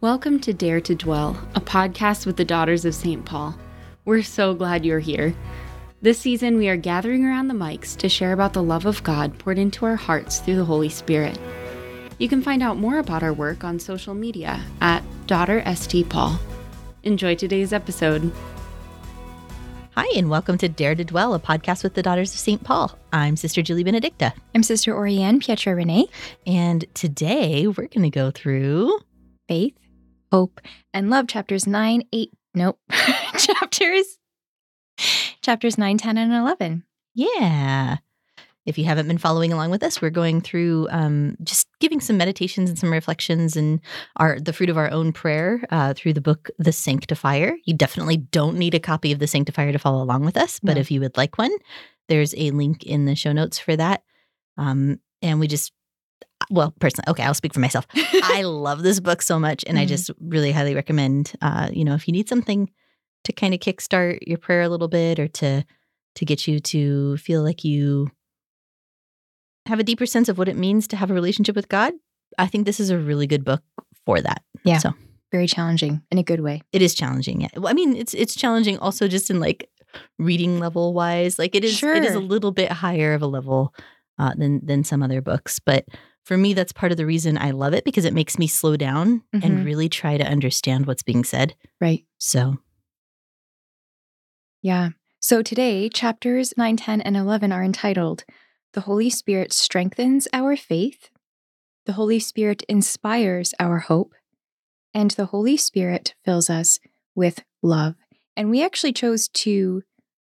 Welcome to Dare to Dwell, a podcast with the Daughters of St. Paul. We're so glad you're here. This season, we are gathering around the mics to share about the love of God poured into our hearts through the Holy Spirit. You can find out more about our work on social media at Daughter St. Paul. Enjoy today's episode. Hi, and welcome to Dare to Dwell, a podcast with the Daughters of St. Paul. I'm Sister Julie Benedicta. I'm Sister Orianne Pietra René. And today we're going to go through Faith, Hope, and Love, chapters 9, 8, nope, chapters, chapters 9, 10, and 11. Yeah. If you haven't been following along with us, we're going through um, just giving some meditations and some reflections and our the fruit of our own prayer uh, through the book The Sanctifier. You definitely don't need a copy of The Sanctifier to follow along with us, but No. if you would like one, there's a link in the show notes for that. Um, and we just, well, personally, okay, I'll speak for myself. I love this book so much, and I Mhm. just really highly recommend. Uh, you know, if you need something to kind of kickstart your prayer a little bit, or to to get you to feel like you have a deeper sense of what it means to have a relationship with God, I think this is a really good book for that. Yeah. So Very challenging in a good way. it is challenging. Yeah. Well, I mean, it's it's challenging also just in like reading level wise. Like it is it is a little bit higher of a level uh, than than some other books, but. For me, that's part of the reason I love it because it makes me slow down and Mhm. really try to understand what's being said. Right. So, Yeah. So today, chapters 9, 10, and 11 are entitled The Holy Spirit Strengthens Our Faith, The Holy Spirit Inspires Our Hope, and The Holy Spirit Fills Us with Love. And we actually chose to,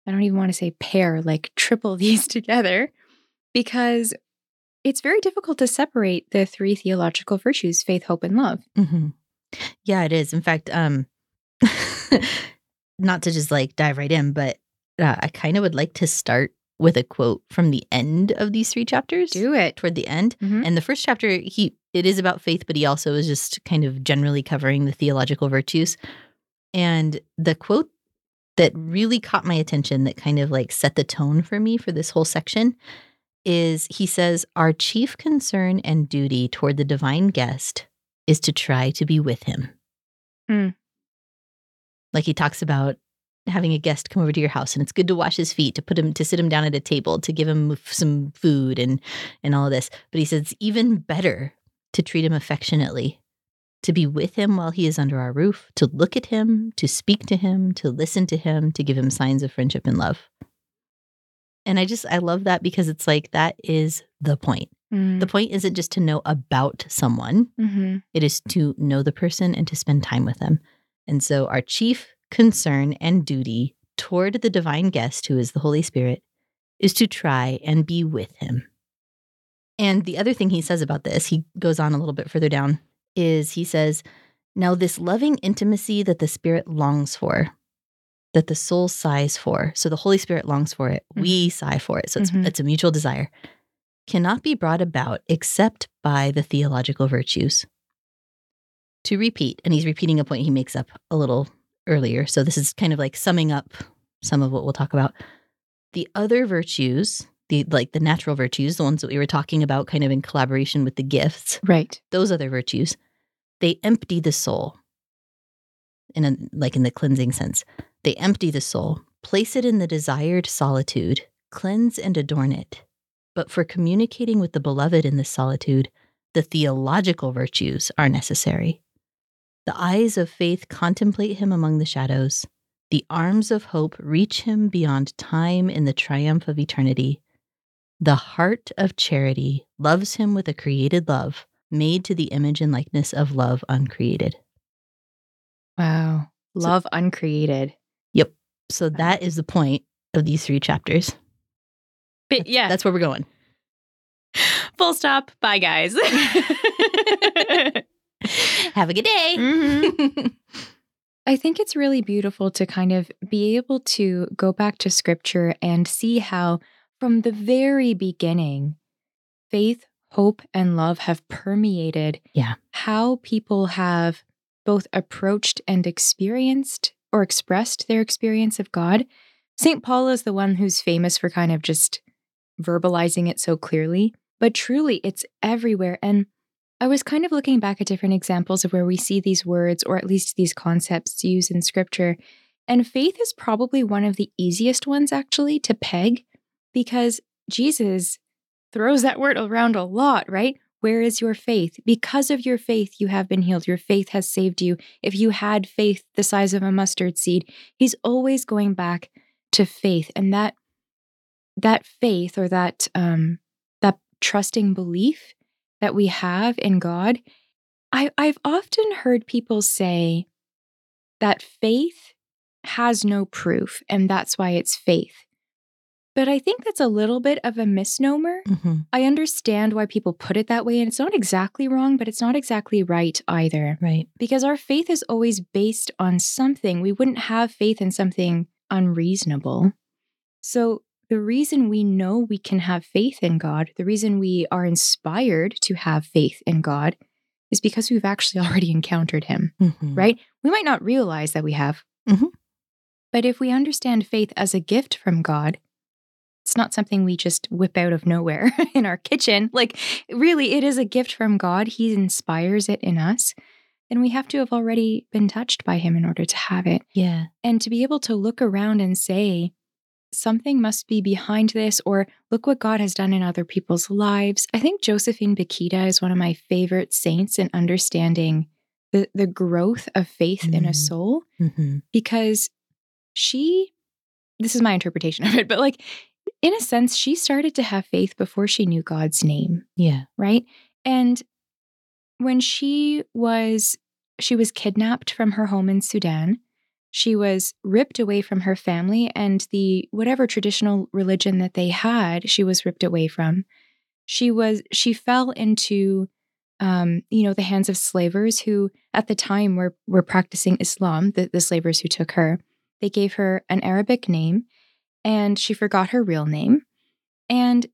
I don't even want to say pair, like triple these together, because it's very difficult to separate the three theological virtues faith, hope, and love. mhm. yeah, it is. In fact, um, not to just like dive right in, but uh, I kind of would like to start with a quote from the end of these three chapters. Do it. toward the end. Mhm. And the first chapter, he it is about faith, but he also is just kind of generally covering the theological virtues. And the quote that really caught my attention, that kind of like set the tone for me for this whole section, is he says, Our chief concern and duty toward the divine guest is to try to be with him. Hmm. Like he talks about having a guest come over to your house and it's good to wash his feet to put him to sit him down at a table to give him some food and and all of this but he says it's even better to treat him affectionately to be with him while he is under our roof to look at him to speak to him to listen to him to give him signs of friendship and love and i just i love that because it's like that is the point Mm. the point isn't just to know about someone Mhm. it is to know the person and to spend time with them. And so, our chief concern and duty toward the divine guest, who is the Holy Spirit, is to try and be with him. And the other thing he says about this, he goes on a little bit further down, is he says, Now, this loving intimacy that the Spirit longs for, that the soul sighs for, so the Holy Spirit longs for it, we sigh for it. So, it's, Mhm. it's a mutual desire, cannot be brought about except by the theological virtues to repeat, and he's repeating a point he makes up a little earlier. So this is kind of like summing up some of what we'll talk about. The other virtues, the like the natural virtues, the ones that we were talking about kind of in collaboration with the gifts, Right. those other virtues, they empty the soul. In a like in the cleansing sense. They empty the soul, place it in the desired solitude, cleanse and adorn it. But for communicating with the beloved in this solitude, the theological virtues are necessary. The eyes of faith contemplate him among the shadows. The arms of hope reach him beyond time in the triumph of eternity. The heart of charity loves him with a created love, made to the image and likeness of love uncreated. Wow. Love uncreated. So that is the point of these three chapters. But yeah, That's where we're going. full stop. Bye, guys. Have a good day. Mhm. I think it's really beautiful to kind of be able to go back to scripture and see how, from the very beginning, faith, hope, and love have permeated Yeah. how people have both approached and experienced or expressed their experience of God. St. Paul is the one who's famous for kind of just verbalizing it so clearly, but truly it's everywhere. And I was kind of looking back at different examples of where we see these words or at least these concepts used in scripture. And faith is probably one of the easiest ones actually to peg because Jesus throws that word around a lot, right? Where is your faith? Because of your faith, you have been healed. Your faith has saved you. If you had faith the size of a mustard seed, he's always going back to faith. And that that faith or that um that trusting belief that we have in God, I, I've often heard people say that faith has no proof, and that's why it's faith. But I think that's a little bit of a misnomer. Mm-hmm. I understand why people put it that way, and it's not exactly wrong, but it's not exactly right either. Right. Because our faith is always based on something. We wouldn't have faith in something unreasonable. So, the reason we know we can have faith in God, the reason we are inspired to have faith in God, is because we've actually already encountered Him, Mhm. right? We might not realize that we have. Mhm. But if we understand faith as a gift from God, it's not something we just whip out of nowhere in our kitchen. Like, really, it is a gift from God. He inspires it in us. And we have to have already been touched by Him in order to have it. Yeah. And to be able to look around and say, something must be behind this, or look what God has done in other people's lives. I think Josephine Bakhita is one of my favorite saints in understanding the, the growth of faith in a Mm. soul Mm-hmm. because she, this is my interpretation of it, but like, in a sense, she started to have faith before she knew God's name Yeah. right? And when she was she was kidnapped from her home in Sudan. She was ripped away from her family and the whatever traditional religion that they had she was ripped away from. She was she fell into um, you know the hands of slavers who at the time were were practicing islam the, the slavers who took her. They gave her an arabic name and she forgot her real name and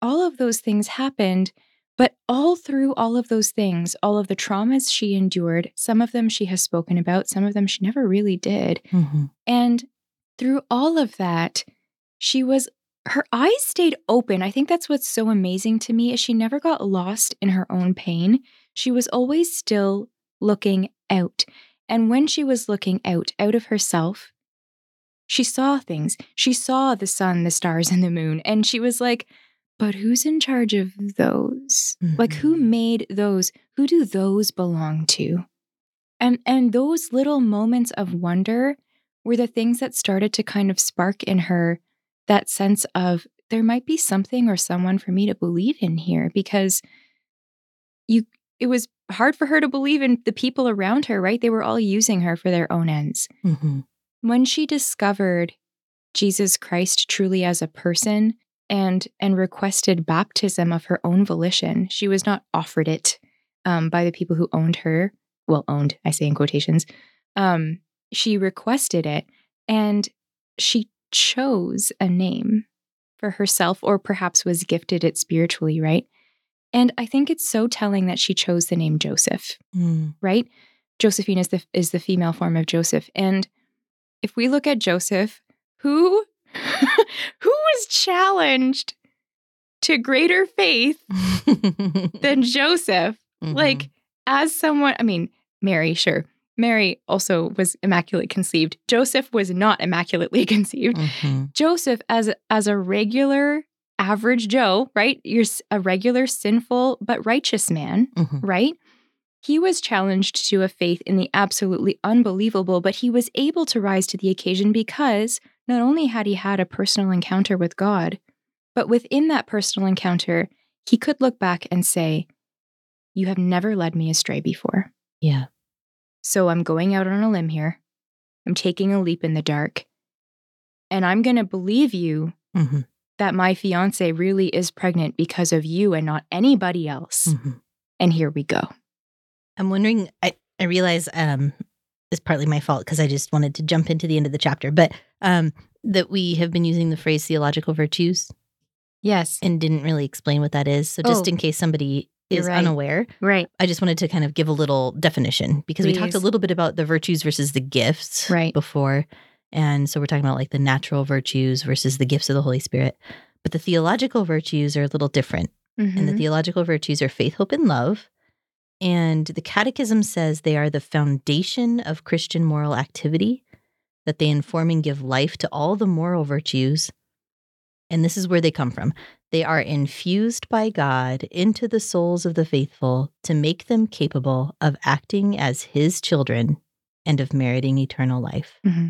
all of those things happened but all through all of those things, all of the traumas she endured, some of them she has spoken about, some of them she never really did. Mm-hmm. And through all of that, she was her eyes stayed open. I think that's what's so amazing to me is she never got lost in her own pain. She was always still looking out. And when she was looking out out of herself, she saw things. She saw the sun, the stars, and the moon. And she was like, but who's in charge of those? Like who Mhm. made those? Who do those belong to? And and those little moments of wonder were the things that started to kind of spark in her that sense of there might be something or someone for me to believe in here because you it was hard for her to believe in the people around her, right? They were all using her for their own ends Mm-hmm. When she discovered Jesus Christ truly as a person and and requested baptism of her own volition, she was not offered it um, by the people who owned her. Well, owned, I say in quotations. Um, she requested it, and she chose a name for herself, or perhaps was gifted it spiritually, right? And I think it's so telling that she chose the name Joseph Mm. right? Josephine is the is the female form of Joseph. And if we look at Joseph, who who was challenged to greater faith than Joseph? Mhm. Like as someone, I mean, Mary, sure. Mary also was immaculately conceived. Joseph was not immaculately conceived. Mhm. Joseph as as a regular average Joe, right? You're a regular sinful but righteous man Mhm. right? He was challenged to a faith in the absolutely unbelievable, but he was able to rise to the occasion because not only had he had a personal encounter with God, but within that personal encounter, he could look back and say, You have never led me astray before. Yeah. So I'm going out on a limb here. I'm taking a leap in the dark. And I'm going to believe you hmm that my fiance really is pregnant because of you and not anybody else. hmm And here we go. I'm wondering. I I realize um, it's partly my fault because I just wanted to jump into the end of the chapter, but um, that we have been using the phrase theological virtues Yes. and didn't really explain what that is. So just Oh, in case somebody is right. unaware, Right. I just wanted to kind of give a little definition because we talked a little bit about the virtues versus the gifts Right. before. And so we're talking about like the natural virtues versus the gifts of the Holy Spirit. But the theological virtues are a little different. And the Mhm. theological virtues are faith, hope, and love. And the Catechism says they are the foundation of Christian moral activity, that they inform and give life to all the moral virtues. And this is where they come from. They are infused by God into the souls of the faithful to make them capable of acting as His children and of meriting eternal life. hmm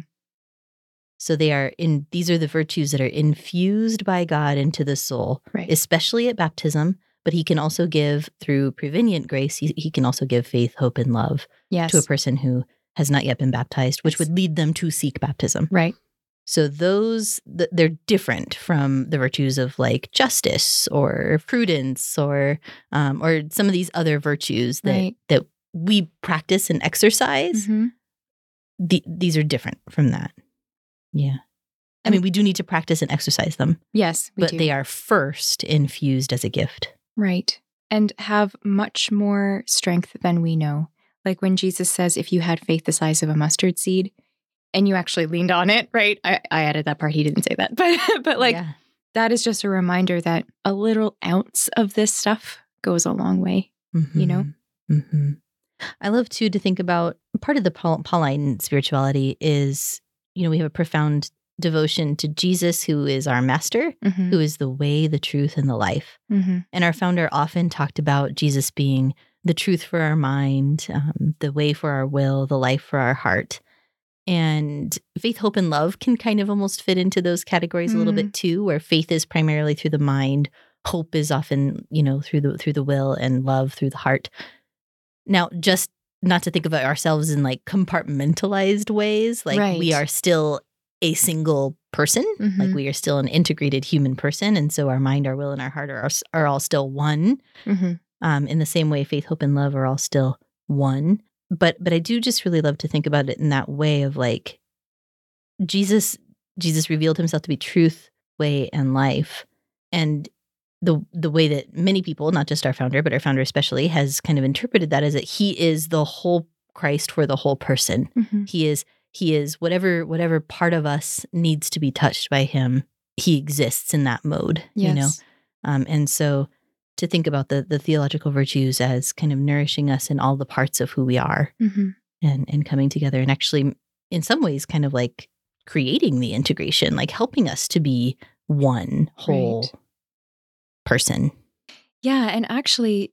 So they are in, these are the virtues that are infused by God into the soul, Right. especially at baptism. But he can also give through prevenient grace, he, he can also give faith, hope, and love yes. to a person who has not yet been baptized, which Yes. would lead them to seek baptism. right. So those th- they're different from the virtues of like justice or prudence or um, or some of these other virtues that Right. that we practice and exercise. Mhm. The, these are different from that. Yeah. I mean, we do need to practice and exercise them, Yes, but do. they are first infused as a gift. Right. And have much more strength than we know. Like when Jesus says, if you had faith the size of a mustard seed and you actually leaned on it, right? I, I added that part. He didn't say that. But but like Yeah. that is just a reminder that a little ounce of this stuff goes a long way. you know? hmm I love too to think about part of the Pauline spirituality is, you know, we have a profound devotion to Jesus, who is our master, Mhm. who is the way, the truth, and the life. Mhm. And our founder often talked about Jesus being the truth for our mind, um, the way for our will, the life for our heart. And faith, hope, and love can kind of almost fit into those categories a little bit too, where faith is primarily through the mind, hope is often, you know, through the through the will, and love through the heart. Now, just not to think of ourselves in like compartmentalized ways, like we are still a single person, like Mhm. we are still an integrated human person, and so our mind, our will, and our heart are are all still one. Mhm. Um, in the same way, faith, hope, and love are all still one. But but I do just really love to think about it in that way of like Jesus. Jesus revealed himself to be truth, way, and life, and the the way that many people, not just our founder, but our founder especially, has kind of interpreted that is that he is the whole Christ for the whole person. Mhm. He is he is whatever whatever part of us needs to be touched by him. He exists in that mode. Yes. You know, um, and so to think about the the theological virtues as kind of nourishing us in all the parts of who we are Mhm. and and coming together and actually in some ways kind of like creating the integration, like helping us to be one whole Right. person. Yeah, and actually,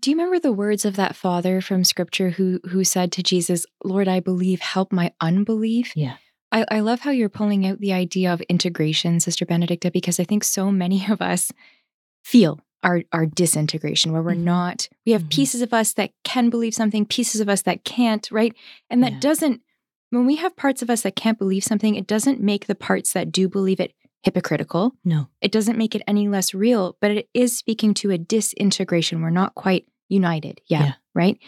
do you remember the words of that father from scripture who who said to Jesus, Lord, I believe, help my unbelief? Yeah. I, I love how you're pulling out the idea of integration, Sister Benedicta, because I think so many of us feel our our disintegration where we're Mhm. not we have Mhm. pieces of us that can believe something, pieces of us that can't, right? And that Yeah. doesn't when we have parts of us that can't believe something, it doesn't make the parts that do believe it hypocritical No. it doesn't make it any less real, but it is speaking to a disintegration. We're not quite united. yet, Yeah. Right.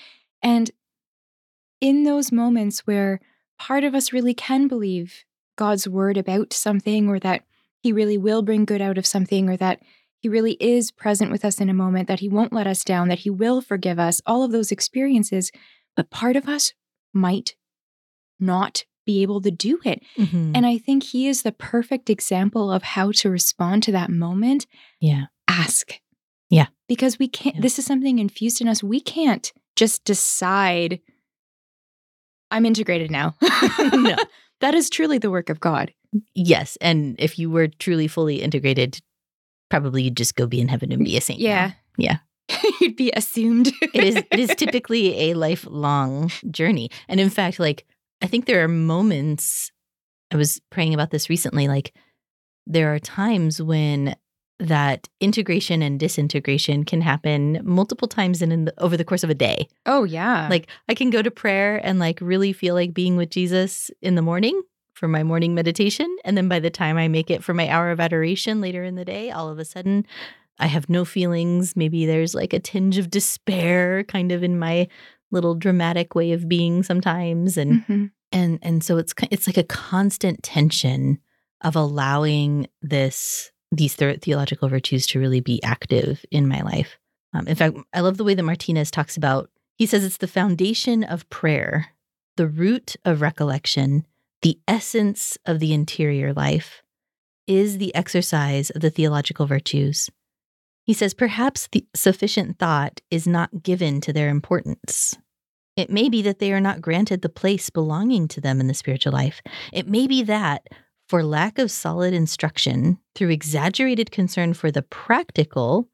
And in those moments where part of us really can believe God's word about something, or that He really will bring good out of something, or that He really is present with us in a moment, that He won't let us down, that He will forgive us, all of those experiences, but part of us might not be able to do it. Mhm. And I think he is the perfect example of how to respond to that moment. yeah. Ask. Yeah. Because we can't, Yeah. this is something infused in us. We can't just decide, I'm integrated now. No. That is truly the work of God. Yes. And if you were truly fully integrated, probably you'd just go be in heaven and be a saint. now. Yeah. Yeah. You'd be assumed. it is it is typically a lifelong journey. And in fact, like I think there are moments I was praying about this recently, like there are times when that integration and disintegration can happen multiple times in, in the, over the course of a day. Oh, yeah. Like I can go to prayer and like really feel like being with Jesus in the morning for my morning meditation. And then by the time I make it for my hour of adoration later in the day, all of a sudden I have no feelings. Maybe there's like a tinge of despair kind of in my little dramatic way of being sometimes. And Mhm. and and so it's it's like a constant tension of allowing this these the- theological virtues to really be active in my life. Um, in fact, I love the way that Martinez talks about. He says it's the foundation of prayer, the root of recollection, the essence of the interior life, is the exercise of the theological virtues. He says perhaps the sufficient thought is not given to their importance. It may be that they are not granted the place belonging to them in the spiritual life. It may be that, for lack of solid instruction, through exaggerated concern for the practical,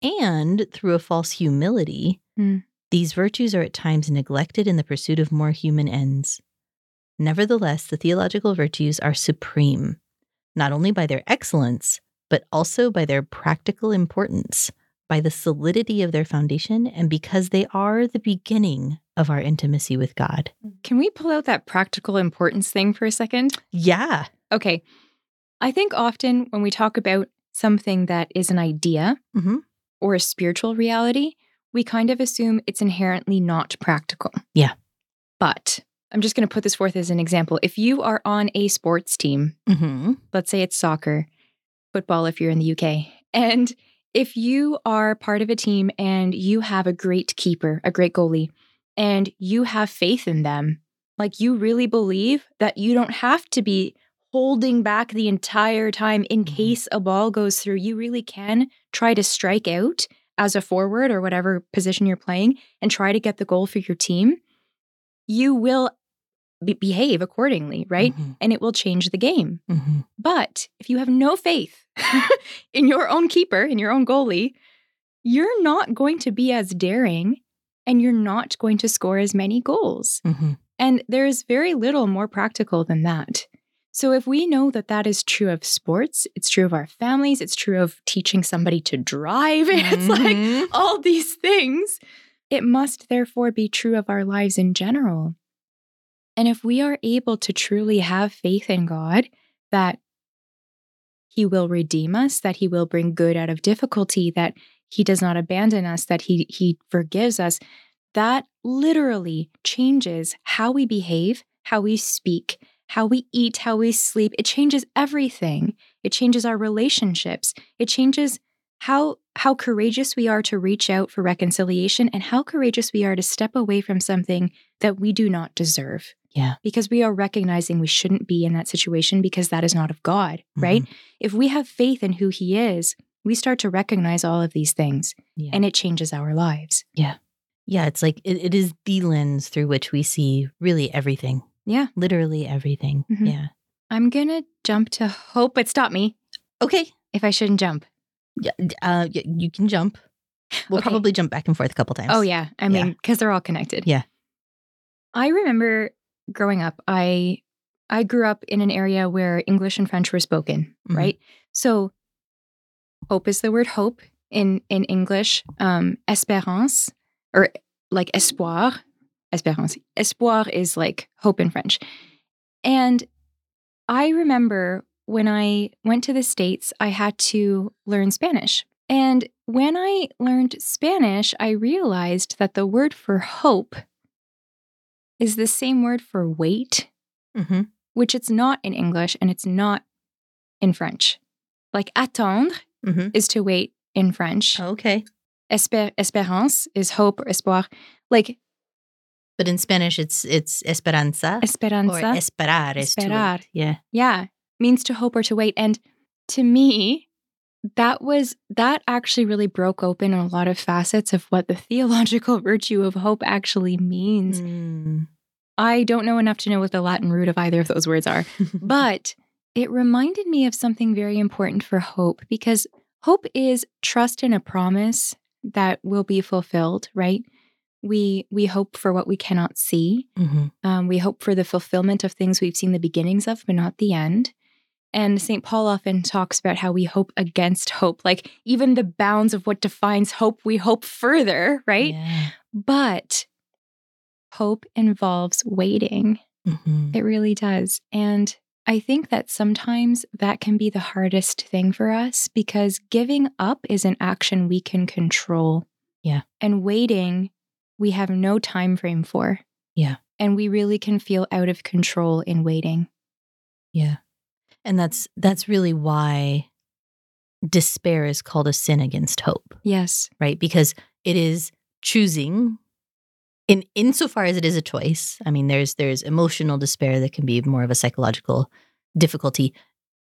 and through a false humility, Mm. these virtues are at times neglected in the pursuit of more human ends. Nevertheless, the theological virtues are supreme, not only by their excellence, but also by their practical importance, by the solidity of their foundation, and because they are the beginning of our intimacy with God. Can we pull out that practical importance thing for a second? Yeah. Okay. I think often when we talk about something that is an idea Mhm. or a spiritual reality, we kind of assume it's inherently not practical. Yeah. But I'm just going to put this forth as an example. If you are on a sports team, Mm-hmm. let's say it's soccer, football if you're in the UK, and if you are part of a team and you have a great keeper, a great goalie, and you have faith in them, like you really believe that you don't have to be holding back the entire time in Mhm. case a ball goes through. You really can try to strike out as a forward or whatever position you're playing and try to get the goal for your team. You will be- behave accordingly, right? Mhm. And it will change the game. Mhm. But if you have no faith in your own keeper, in your own goalie, you're not going to be as daring and you're not going to score as many goals. Mhm. And there's very little more practical than that. So if we know that that is true of sports, it's true of our families, it's true of teaching somebody to drive, it's like Mhm. all these things, it must therefore be true of our lives in general. And if we are able to truly have faith in God that He will redeem us, that He will bring good out of difficulty, that He does not abandon us, that He, he forgives us, that literally changes how we behave, how we speak, how we eat, how we sleep. It changes everything. It changes our relationships. It changes how how courageous we are to reach out for reconciliation and how courageous we are to step away from something that we do not deserve. Yeah. Because we are recognizing we shouldn't be in that situation because that is not of God, right? Mhm. If we have faith in who he is, we start to recognize all of these things Yeah. and it changes our lives. yeah, Yeah. it's like it, it is the lens through which we see really everything. Yeah. Literally everything. Mhm. Yeah. I'm going to jump to hope, but stop me Okay. if I shouldn't jump. Yeah, uh, you can jump. We'll Okay. probably jump back and forth a couple times. Oh yeah, I mean because they're all connected. Yeah. I remember growing up. I I grew up in an area where English and French were spoken, Mhm. right? So hope is the word hope in in English. Um, espérance or like espoir. Espérance. Espoir is like hope in French. And I remember when I went to the States, I had to learn Spanish. And when I learned Spanish, I realized that the word for hope is the same word for wait, hmm which it's not in English and it's not in French. Like attendre hmm is to wait in French. Okay. Espé- espérance is hope or espoir. Like But in Spanish, it's it's esperanza or esperanza. esperar. Is to Esperar. wait. Yeah. Yeah, means to hope or to wait. And to me, that was that actually really broke open a lot of facets of what the theological virtue of hope actually means. Mm. I don't know enough to know what the Latin root of either of those words are, but it reminded me of something very important for hope because hope is trust in a promise that will be fulfilled, right? We we hope for what we cannot see. Mhm. Um, we hope for the fulfillment of things we've seen the beginnings of, but not the end. And St. Paul often talks about how we hope against hope, like even the bounds of what defines hope, we hope further, right? Yeah. But hope involves waiting. Mhm. It really does. And I think that sometimes that can be the hardest thing for us because giving up is an action we can control. Yeah. And waiting, we have no time frame for. Yeah. And we really can feel out of control in waiting. Yeah. And that's that's really why despair is called a sin against hope, Yes. right? Because it is choosing in insofar as it is a choice. I mean, there's there's emotional despair that can be more of a psychological difficulty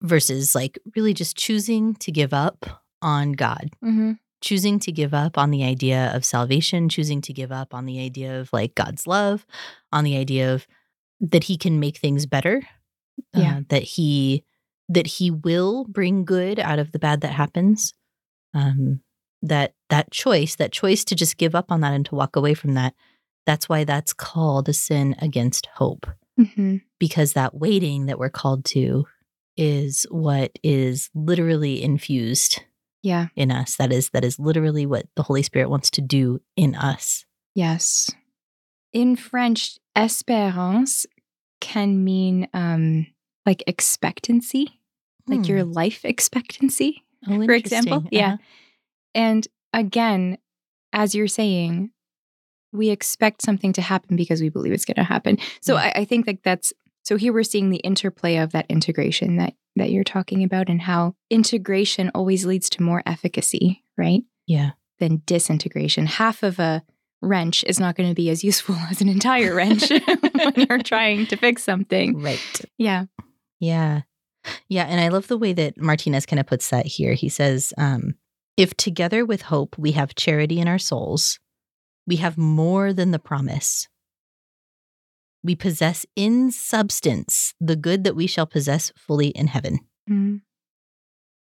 versus like really just choosing to give up on God, Mm-hmm. choosing to give up on the idea of salvation, choosing to give up on the idea of like God's love, on the idea of that he can make things better, uh, Yeah. that he that he will bring good out of the bad that happens. Um, that that choice, that choice to just give up on that and to walk away from that, that's why that's called a sin against hope Mm-hmm. because that waiting that we're called to is what is literally infused Yeah. in us that is that is literally what the holy spirit wants to do in us Yes. In French, espérance can mean um, like expectancy, like your Hmm. life expectancy. Oh, for example. Yeah. Uh-huh. And again, as you're saying, we expect something to happen because we believe it's going to happen. So Yeah. I, I think like that's so here we're seeing the interplay of that integration that that you're talking about and how integration always leads to more efficacy, right? yeah Than disintegration. Half of a wrench is not going to be as useful as an entire wrench when you're trying to fix something. right Yeah. yeah yeah and i love the way that martinez kind of puts that here he says um if together with hope we have charity in our souls we have more than the promise we possess in substance the good that we shall possess fully in heaven Mm.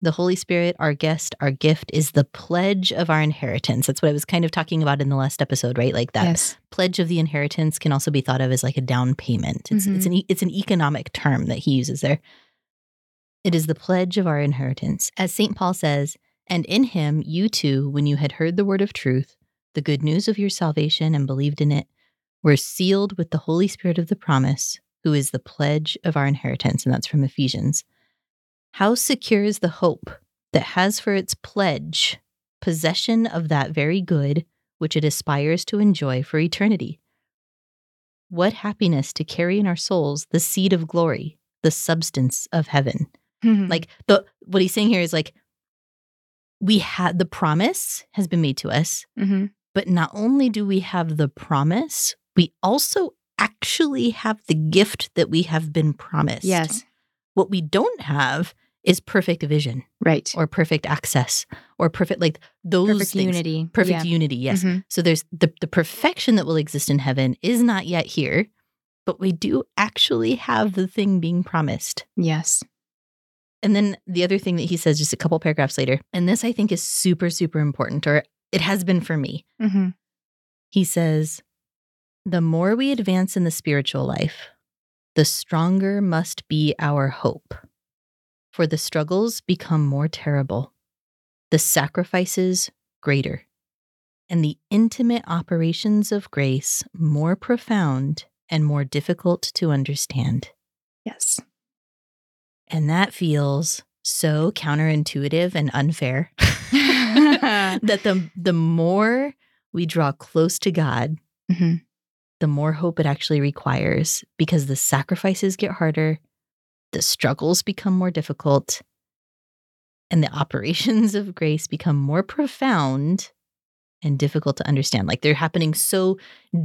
The Holy Spirit, our guest, our gift, is the pledge of our inheritance. That's what I was kind of talking about in the last episode, right? Like that Yes. pledge of the inheritance can also be thought of as like a down payment. It's it's mm-hmm. an it's an economic term that he uses there. It is the pledge of our inheritance, as Saint Paul says. And in him, you too, when you had heard the word of truth, the good news of your salvation, and believed in it, were sealed with the Holy Spirit of the promise, who is the pledge of our inheritance. And that's from Ephesians. How secure is the hope that has for its pledge possession of that very good which it aspires to enjoy for eternity? What happiness to carry in our souls the seed of glory, the substance of heaven. Mhm. Like the what he's saying here is like we had the promise has been made to us, Mhm. but not only do we have the promise, we also actually have the gift that we have been promised. Yes. What we don't have is perfect vision Right. or perfect access or perfect like those Perfect things. unity. Perfect Yeah. unity, yes. Mhm. So there's the the perfection that will exist in heaven is not yet here, but we do actually have the thing being promised. Yes. And then the other thing that he says just a couple paragraphs later, and this I think is super super important or it has been for me. hmm He says, "The more we advance in the spiritual life, the stronger must be our hope. For the struggles become more terrible, the sacrifices greater, and the intimate operations of grace more profound and more difficult to understand. Yes. And that feels so counterintuitive and unfair that the the more we draw close to God, hmm the more hope it actually requires because the sacrifices get harder, the struggles become more difficult, and the operations of grace become more profound and difficult to understand. Like they're happening so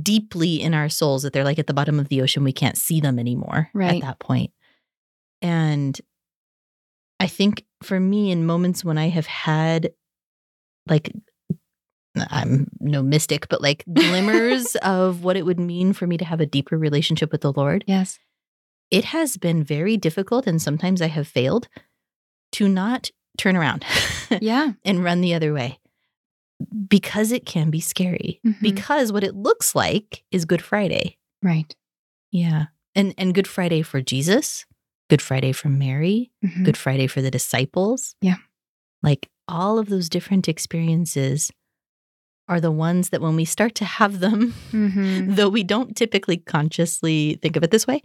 deeply in our souls that they're like at the bottom of the ocean. We can't see them anymore Right. at that point. And I think for me, in moments when I have had like I'm no mystic, but like glimmers of what it would mean for me to have a deeper relationship with the Lord. Yes. It has been very difficult, and sometimes I have failed to not turn around Yeah. and run the other way because it can be scary. Mhm. Because what it looks like is Good Friday. Right. Yeah. And and Good Friday for Jesus, Good Friday for Mary, Mhm. Good Friday for the disciples. Yeah. Like all of those different experiences are the ones that when we start to have them, Mhm. though we don't typically consciously think of it this way,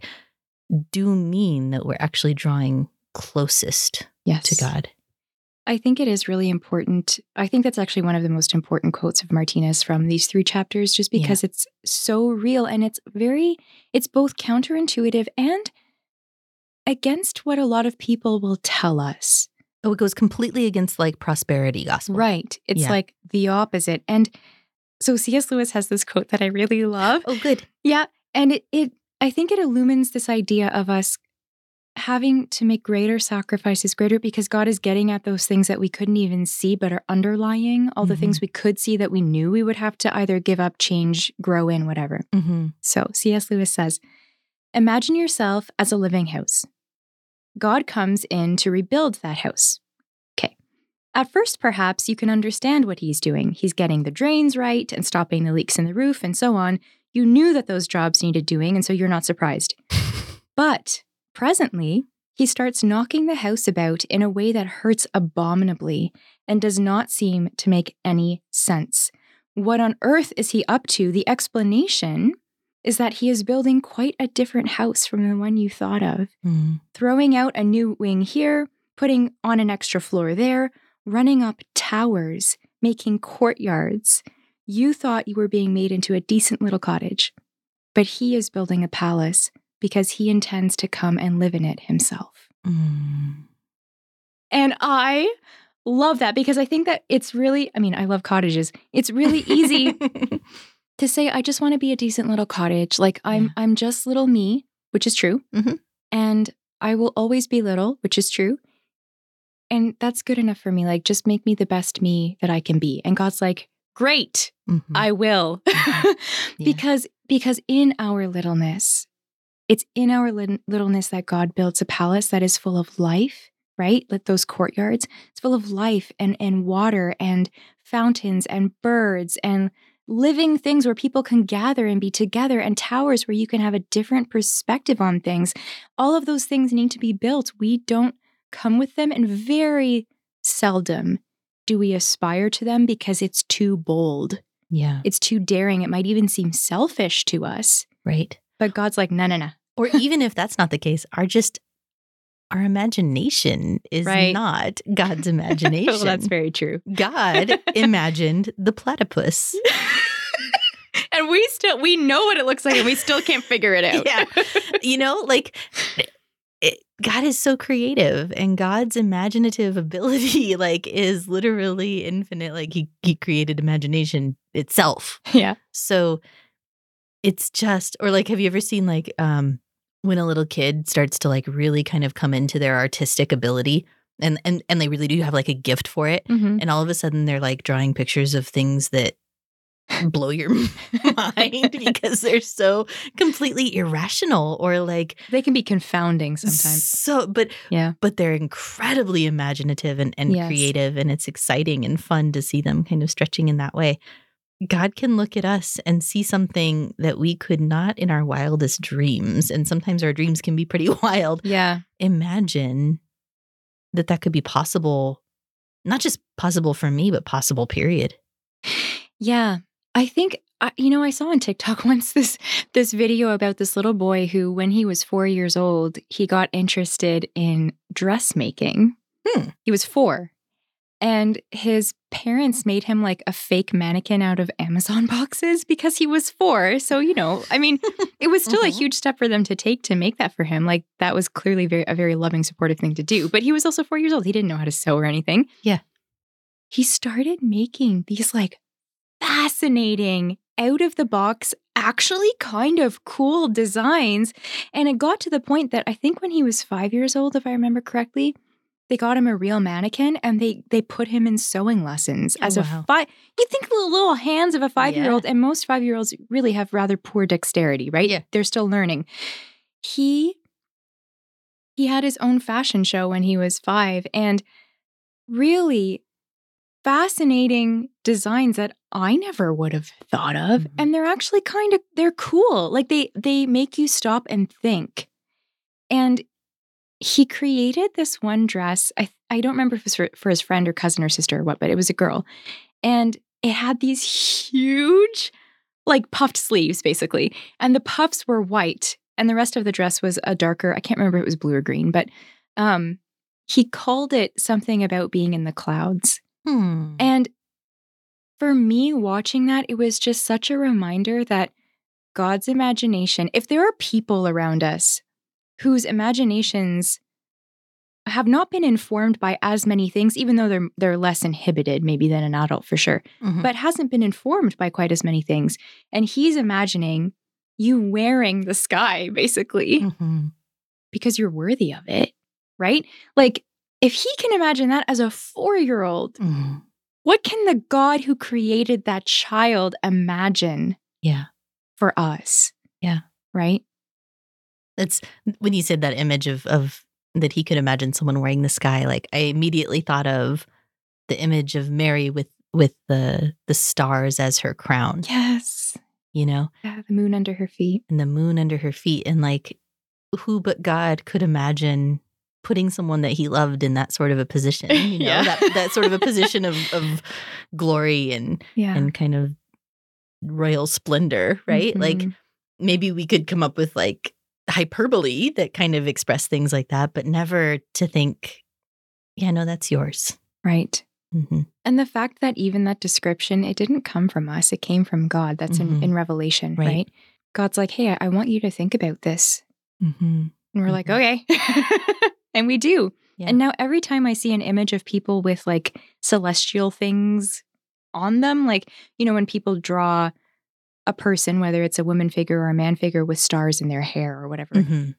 do mean that we're actually drawing closest Yes. to God. I think it is really important. I think that's actually one of the most important quotes of Martinez from these three chapters, just Yeah. because it's so real and it's very, it's both counterintuitive and against what a lot of people will tell us. Oh, it goes completely against like prosperity gospel. Right. It's Yeah. like the opposite. And so C.S. Lewis has this quote that I really love. Oh, good. Yeah. And it, it I think it illumines this idea of us having to make greater sacrifices, greater because God is getting at those things that we couldn't even see but are underlying, all the things we could see that we knew we would have to either give up, change, grow in, whatever. Mm-hmm. So, C.S. Lewis says Imagine yourself as a living house. God comes in to rebuild that house. Okay. At first, perhaps you can understand what he's doing. He's getting the drains right and stopping the leaks in the roof and so on. You knew that those jobs needed doing, and so you're not surprised. But presently, he starts knocking the house about in a way that hurts abominably and does not seem to make any sense. What on earth is he up to? The explanation is that he is building quite a different house from the one you thought of, Mm. throwing out a new wing here, putting on an extra floor there, running up towers, making courtyards. You thought you were being made into a decent little cottage, but he is building a palace because he intends to come and live in it himself. Mm. And I love that because I think that it's really, I mean, I love cottages. It's really easy to say I just want to be a decent little cottage. Like I'm Yeah. I'm just little me, which is true. Mhm. And I will always be little, which is true. And that's good enough for me. Like just make me the best me that I can be. And God's like, "Great. Mhm. I will." Yeah. because because in our littleness, it's in our lit- littleness that God builds a palace that is full of life, right? Like those courtyards, it's full of life and and water and fountains and birds and living things where people can gather and be together and towers where you can have a different perspective on things. All of those things need to be built. We don't come with them and very seldom do we aspire to them because it's too bold. yeah. It's too daring. It might even seem selfish to us. Right. But God's like, no, no, no. Or even if that's not the case, our just our imagination is Right. not God's imagination. well, that's very true. God imagined the platypus. and we still we know what it looks like and we still can't figure it out. Yeah. You know, like it, God is so creative and God's imaginative ability like is literally infinite like he he created imagination itself. yeah. So it's just or like have you ever seen like um when a little kid starts to like really kind of come into their artistic ability and and and they really do have like a gift for it Mhm. and all of a sudden they're like drawing pictures of things that blow your mind because they're so completely irrational or like They can be confounding sometimes. so but Yeah. but they're incredibly imaginative and, and Yes. creative and it's exciting and fun to see them kind of stretching in that way god can look at us and see something that we could not in our wildest dreams and sometimes our dreams can be pretty wild Yeah. imagine that that could be possible not just possible for me but possible period Yeah. I think you know I saw on TikTok once this this video about this little boy who when he was 4 years old he got interested in dressmaking. Hmm. He was 4 and his parents made him like a fake mannequin out of Amazon boxes because he was 4. So, you know, I mean, it was still a Mhm. huge step for them to take to make that for him. Like that was clearly very a very loving supportive thing to do. But he was also 4 years old. He didn't know how to sew or anything. Yeah. He started making these like fascinating, out of the box, actually kind of cool designs. And it got to the point that I think when he was five years old, if I remember correctly, they got him a real mannequin and they they put him in sewing lessons Oh, as wow. a five. You think the little hands of a five year old, and most five year olds really have rather poor dexterity, right? Yeah. They're still learning. He he had his own fashion show when he was five, and really fascinating designs that I never would have thought of Mhm. and they're actually kind of they're cool. Like they they make you stop and think. And he created this one dress. I I don't remember if it was for, for his friend or cousin or sister or what but it was a girl. And it had these huge like puffed sleeves basically. And the puffs were white and the rest of the dress was a darker I can't remember if it was blue or green but um he called it something about being in the clouds Hmm. and for me, watching that, it was just such a reminder that God's imagination, if there are people around us whose imaginations have not been informed by as many things, even though they're they're less inhibited maybe than an adult for sure, Mhm. but hasn't been informed by quite as many things. And he's imagining you wearing the sky, basically. Mhm. because you're worthy of it, right? Like, if he can imagine that as a four year old, Mhm. what can the God who created that child imagine Yeah. for us? Yeah. Right? That's when you said that image of of that he could imagine someone wearing the sky. Like I immediately thought of the image of Mary with with the the stars as her crown. Yes. You know, Yeah, the moon under her feet. and the moon under her feet, and like who but God could imagine putting someone that he loved in that sort of a position? You know, Yeah. that that sort of a position of of glory and Yeah. and kind of royal splendor, right? Like Mhm. maybe we could come up with like hyperbole that kind of express things like that, but never to think, yeah, no, that's yours. right. hmm And the fact that even that description, it didn't come from us, it came from God. That's in, Mhm. in Revelation, Right. right. God's like, hey, I- I want you to think about this. hmm And we're like, Mhm. okay. and we do. Yeah. And now every time I see an image of people with like celestial things on them, like, you know, when people draw a person, whether it's a woman figure or a man figure with stars in their hair or whatever, hmm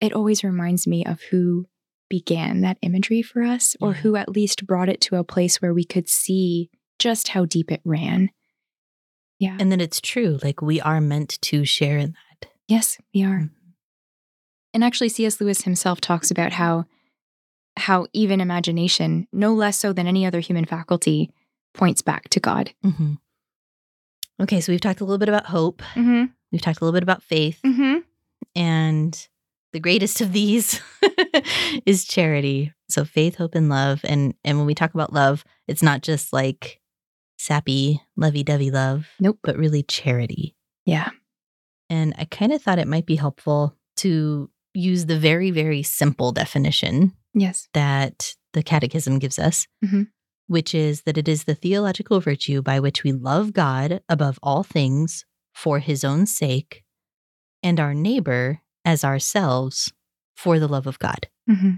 it always reminds me of who began that imagery for us or Yeah. who at least brought it to a place where we could see just how deep it ran. Yeah. And then it's true. Like we are meant to share in that. yes, we are. Mhm. And actually C.S. Lewis himself talks about how how even imagination, no less so than any other human faculty, points back to God. hmm Okay, so we've talked a little bit about hope. Mm-hmm. We've talked a little bit about faith. Mm-hmm. And the greatest of these is charity. So faith, hope, and love. And and when we talk about love, it's not just like sappy, lovey-dovey love. Nope. But really charity. Yeah. And I kind of thought it might be helpful to use the very, very simple definition Yes. that the Catechism gives us, Mhm. which is that it is the theological virtue by which we love God above all things for his own sake and our neighbor as ourselves for the love of God. Mm-hmm.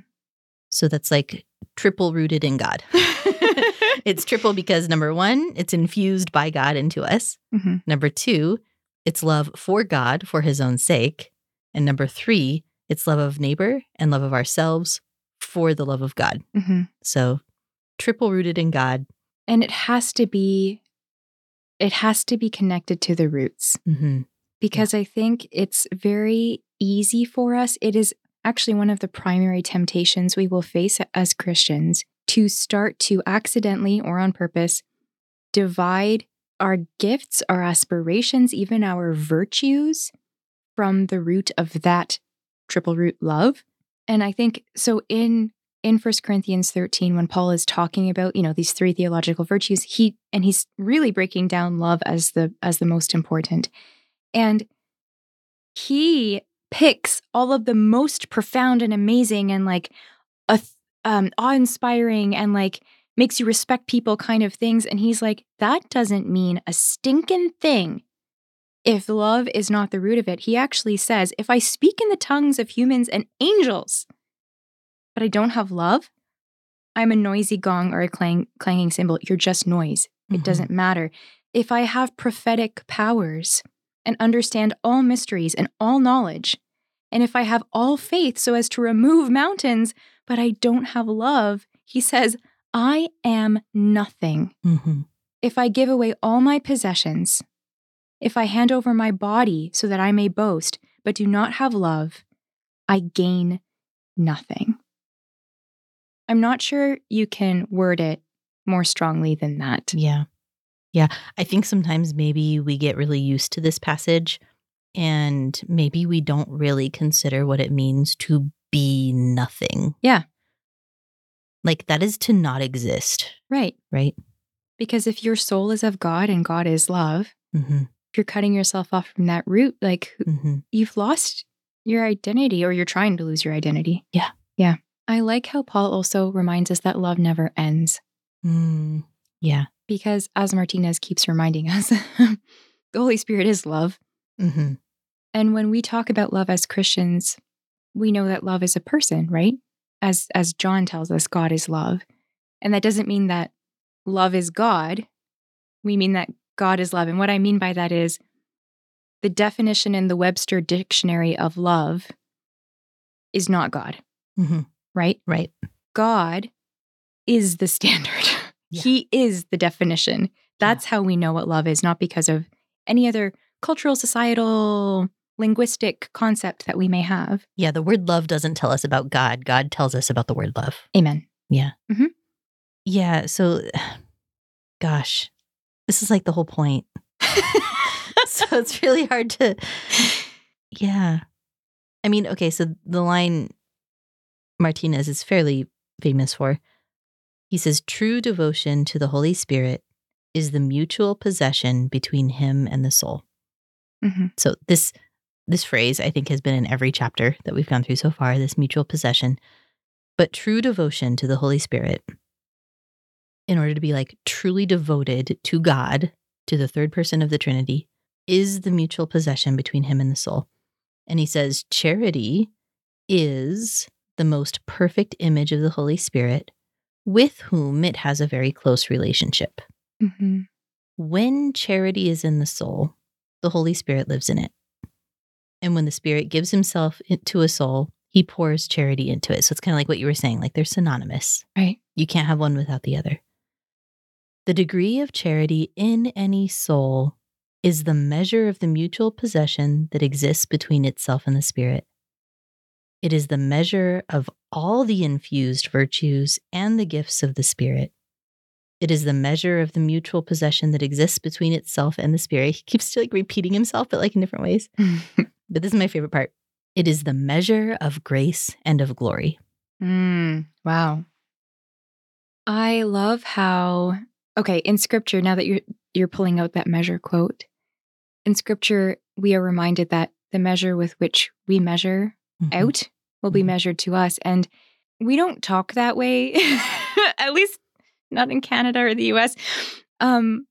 So that's like triple rooted in God. it's triple because number one, it's infused by God into us. mm-hmm. Number two, it's love for God for his own sake. And number three, it's love of neighbor and love of ourselves for the love of God. Mm-hmm. So triple rooted in God. And it has to be it has to be connected to the roots. hmm because I think it's very easy for us. It is actually one of the primary temptations we will face as Christians to start to accidentally or on purpose divide our gifts, our aspirations, even our virtues from the root of that triple root love. And I think so in in 1 Corinthians 13 when Paul is talking about, you know, these three theological virtues, he and he's really breaking down love as the as the most important. And he picks all of the most profound and amazing and like a um, awe-inspiring and like makes you respect people kind of things. And he's like, that doesn't mean a stinking thing if love is not the root of it. He actually says, if I speak in the tongues of humans and angels, but I don't have love, I'm a noisy gong or a clang- clanging cymbal. You're just noise. It Mhm. doesn't matter. If I have prophetic powers and understand all mysteries and all knowledge, and if I have all faith so as to remove mountains, but I don't have love, he says, I am nothing. hmm If I give away all my possessions, if I hand over my body so that I may boast, but do not have love, I gain nothing. I'm not sure you can word it more strongly than that. Yeah. Yeah. I think sometimes maybe we get really used to this passage and maybe we don't really consider what it means to be nothing. Yeah. Like that is to not exist, Right. right? Because if your soul is of God and God is love, hmm if you're cutting yourself off from that root, like hmm you've lost your identity or you're trying to lose your identity. Yeah. Yeah. I like how Paul also reminds us that love never ends Mm. Yeah. because, as Martinez keeps reminding us, the Holy Spirit is love. hmm And when we talk about love as Christians, we know that love is a person, right? As as John tells us, God is love. And that doesn't mean that love is God. We mean that God is love. And what I mean by that is the definition in the Webster dictionary of love is not God, Mhm. right? Right. God is the standard. Yeah. He is the definition. That's how we know what love is, not because of any other cultural, societal, linguistic concept that we may have. Yeah. The word love doesn't tell us about God. God tells us about the word love. Amen. Yeah. Yeah. So, gosh, this is like the whole point. so it's really hard to, yeah. I mean, okay. So the line Martinez is fairly famous for. He says, true devotion to the Holy Spirit is the mutual possession between him and the soul. Mhm. So this this phrase I think has been in every chapter that we've gone through so far, this mutual possession. But true devotion to the Holy Spirit in order to be like truly devoted to God, to the third person of the Trinity, is the mutual possession between him and the soul. And he says charity is the most perfect image of the Holy Spirit with whom it has a very close relationship. Mhm. When charity is in the soul, the Holy Spirit lives in it. And when the Spirit gives himself to a soul, he pours charity into it. So it's kind of like what you were saying, like they're synonymous. Right. You can't have one without the other. The degree of charity in any soul is the measure of the mutual possession that exists between itself and the Spirit. It is the measure of all the infused virtues and the gifts of the Spirit. It is the measure of the mutual possession that exists between itself and the Spirit. He keeps like repeating himself, but like in different ways. But this is my favorite part. It is the measure of grace and of glory. Mm, wow. I love how okay, in scripture now that you're you're pulling out that measure quote. In scripture we are reminded that the measure with which we measure Mhm. out will be Mhm. measured to us and we don't talk that way at least not in Canada or the US um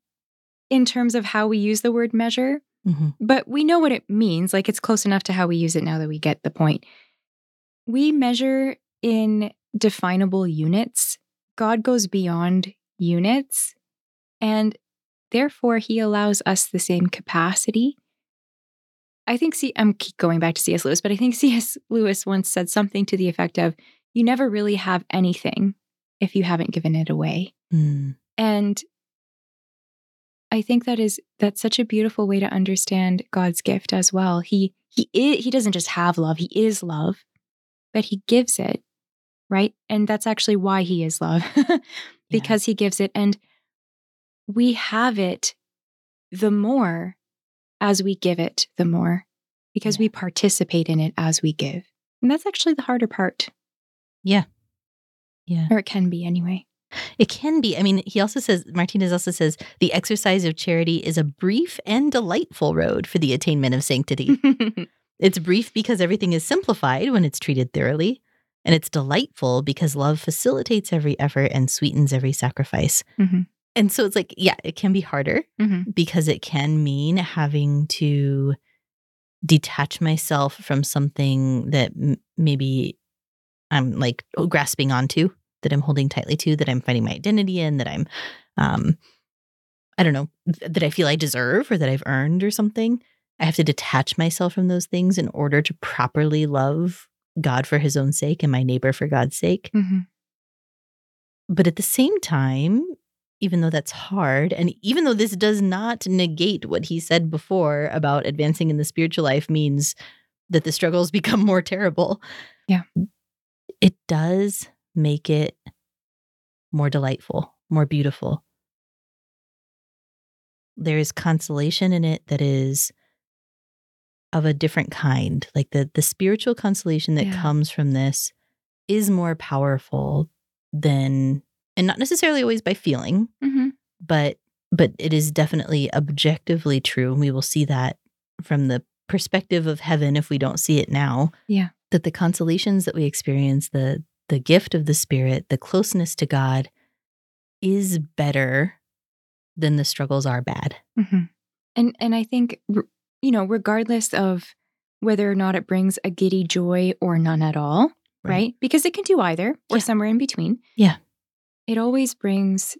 in terms of how we use the word measure Mhm. but we know what it means. Like it's close enough to how we use it now that we get the point. We measure in definable units. God goes beyond units, and therefore he allows us the same capacity. I think, see, I'm keep going back to C.S. Lewis, but I think C.S. Lewis once said something to the effect of, You never really have anything if you haven't given it away. Mm. And I think that is that's such a beautiful way to understand God's gift as well. He he i- he doesn't just have love, he is love, but he gives it, right? And that's actually why he is love. because he gives it and we have it the more as we give it the more because Yeah. we participate in it as we give. And that's actually the harder part, Yeah. Yeah. or it can be anyway. It can be. I mean, he also says, Martinez also says, the exercise of charity is a brief and delightful road for the attainment of sanctity. it's brief because everything is simplified when it's treated thoroughly. And it's delightful because love facilitates every effort and sweetens every sacrifice. Mhm. And so it's like, yeah, it can be harder Mhm. because it can mean having to detach myself from something that m- maybe I'm like grasping onto, that I'm holding tightly to, that I'm finding my identity in, that I'm, um, I don't know, th- that I feel I deserve or that I've earned or something. I have to detach myself from those things in order to properly love God for his own sake and my neighbor for God's sake. Mhm. But at the same time, even though that's hard, and even though this does not negate what he said before about advancing in the spiritual life means that the struggles become more terrible. Yeah. It does make it more delightful, more beautiful. There is consolation in it that is of a different kind. Like the the spiritual consolation that Yeah. comes from this is more powerful than and not necessarily always by feeling, Mhm. but but it is definitely objectively true and we will see that from the perspective of heaven if we don't see it now Yeah. that the consolations that we experience the the gift of the spirit the closeness to god is better than the struggles are bad hmm And and I think you know, regardless of whether or not it brings a giddy joy or none at all, right? Right. Because it can do either or Yeah. somewhere in between. Yeah. It always brings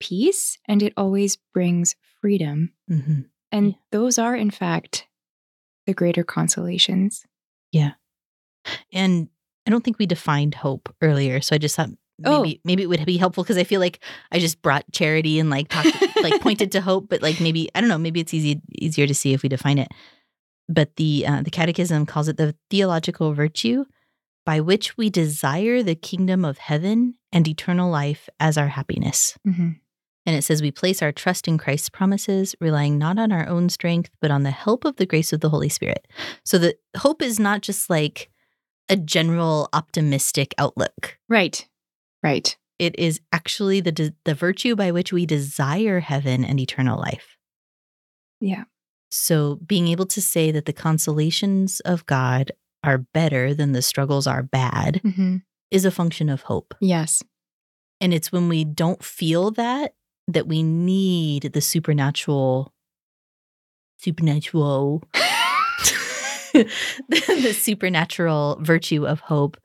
peace and it always brings freedom. Mhm. And Yeah. those are in fact the greater consolations. Yeah. And I don't think we defined hope earlier. So I just thought Oh. maybe maybe it would be helpful because I feel like I just brought charity and like talked like pointed to hope, but like maybe I don't know, maybe it's easy easier to see if we define it. But the uh, the Catechism calls it the theological virtue by which we desire the kingdom of heaven and eternal life as our happiness. Mhm. And it says we place our trust in Christ's promises, relying not on our own strength, but on the help of the grace of the Holy Spirit. So the hope is not just like a general optimistic outlook. Right. Right. It is actually the de- the virtue by which we desire heaven and eternal life. Yeah. So being able to say that the consolations of God are better than the struggles are bad hmm is a function of hope. Yes. And it's when we don't feel that that we need the supernatural supernatural the supernatural virtue of hope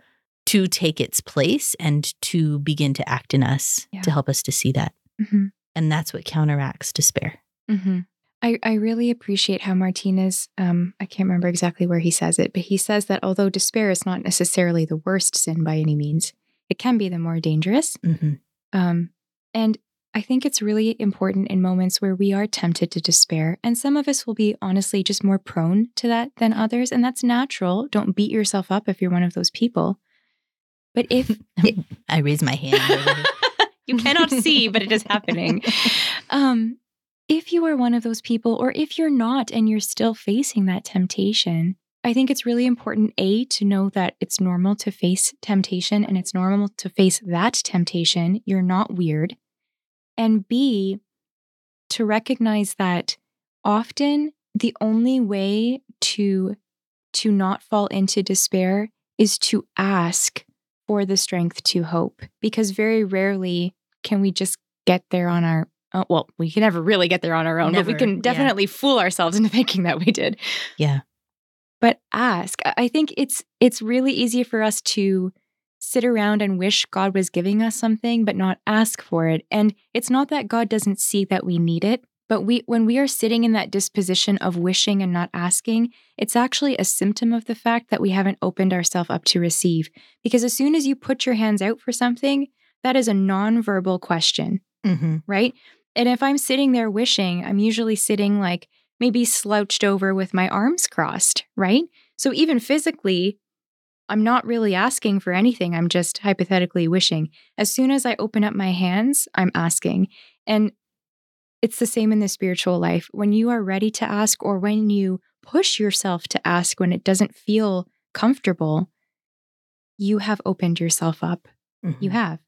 to take its place and to begin to act in us Yeah. to help us to see that. hmm And that's what counteracts despair. hmm I, I really appreciate how Martinez, um, I can't remember exactly where he says it, but he says that although despair is not necessarily the worst sin by any means, it can be the more dangerous. hmm Um, and I think it's really important in moments where we are tempted to despair. And some of us will be honestly just more prone to that than others. And that's natural. Don't beat yourself up if you're one of those people. But if I raise my hand. you cannot see, but it is happening. Um, if you are one of those people, or if you're not and you're still facing that temptation, I think it's really important, A, to know that it's normal to face temptation and it's normal to face that temptation. You're not weird. And B, to recognize that often the only way to to not fall into despair is to ask for the strength to hope because very rarely can we just get there on our uh, well we can never really get there on our own but we Never, can yeah. definitely fool ourselves into thinking that we did Yeah. but ask I- i think it's it's really easy for us to sit around and wish god was giving us something but not ask for it and it's not that god doesn't see that we need it but we when we are sitting in that disposition of wishing and not asking it's actually a symptom of the fact that we haven't opened ourselves up to receive because as soon as you put your hands out for something that is a nonverbal question hmm right? And if I'm sitting there wishing, I'm usually sitting like maybe slouched over with my arms crossed, right? So even physically, I'm not really asking for anything. I'm just hypothetically wishing. As soon as I open up my hands, I'm asking. And it's the same in the spiritual life. When you are ready to ask, or when you push yourself to ask when it doesn't feel comfortable, you have opened yourself up. You have.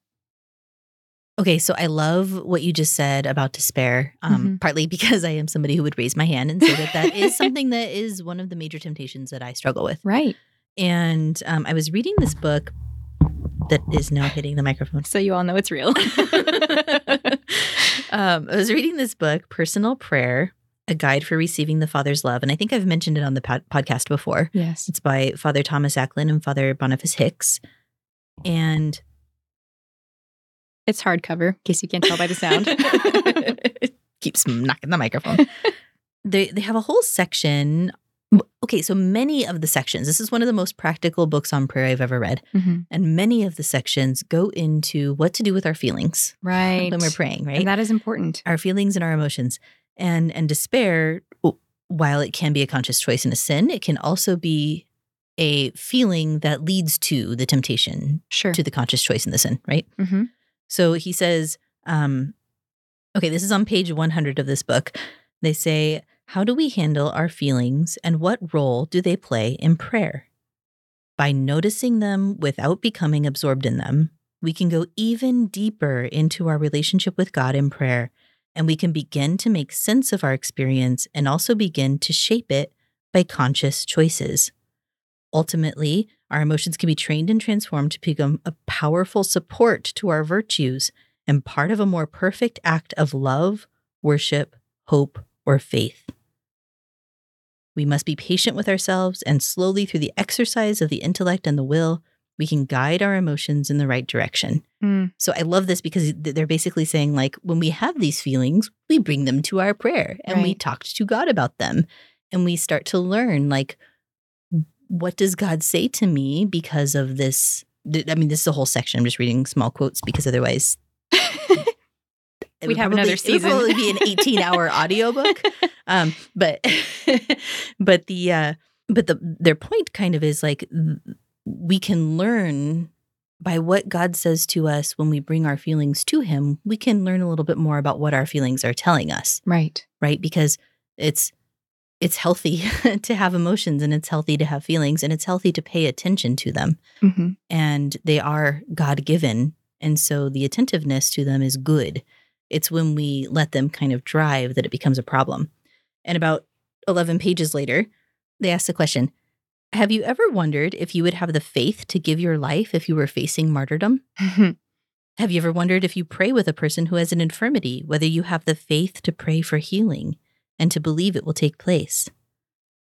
Okay, so I love what you just said about despair, um, Mhm. partly because I am somebody who would raise my hand and say that that is something that is one of the major temptations that I struggle with. Right. And um, I was reading this book that is now hitting the microphone. So you all know it's real. um, I was reading this book, Personal Prayer, a guide for receiving the Father's love. And I think I've mentioned it on the pod- podcast before. yes. It's by Father Thomas Acklin and Father Boniface Hicks. And It's hardcover, in case you can't tell by the sound. It keeps knocking the microphone. they they have a whole section. Okay, so many of the sections. This is one of the most practical books on prayer I've ever read, Mhm. and many of the sections go into what to do with our feelings Right. when we're praying, right? And that is important. our feelings and our emotions, and and despair. While it can be a conscious choice and a sin, it can also be a feeling that leads to the temptation Sure. to the conscious choice and the sin, right? hmm So he says, um, okay, this is on page 100 of this book. They say, How do we handle our feelings and what role do they play in prayer? By noticing them without becoming absorbed in them, we can go even deeper into our relationship with God in prayer, and we can begin to make sense of our experience and also begin to shape it by conscious choices. Ultimately, our emotions can be trained and transformed to become a powerful support to our virtues and part of a more perfect act of love, worship, hope, or faith. We must be patient with ourselves, and slowly, through the exercise of the intellect and the will, we can guide our emotions in the right direction. Mm. So I love this because they're basically saying, like, when we have these feelings, we bring them to our prayer and we Right. talk to God about them and we start to learn, like, what does God say to me because of this? I mean, this is a whole section. I'm just reading small quotes because otherwise it We'd have probably- another It would probably be an 18 hour audiobook. Um, but but the uh, but the their point kind of is like we can learn by what God says to us when we bring our feelings to Him. We can learn a little bit more about what our feelings are telling us, Right. right? Because it's it's healthy to have emotions and it's healthy to have feelings and it's healthy to pay attention to them Mm-hmm. and they are God given. And so the attentiveness to them is good. It's when we let them kind of drive that it becomes a problem. And about 11 pages later, they ask the question Have you ever wondered if you would have the faith to give your life if you were facing martyrdom? Mm-hmm. Have you ever wondered if you pray with a person who has an infirmity, whether you have the faith to pray for healing and to believe it will take place?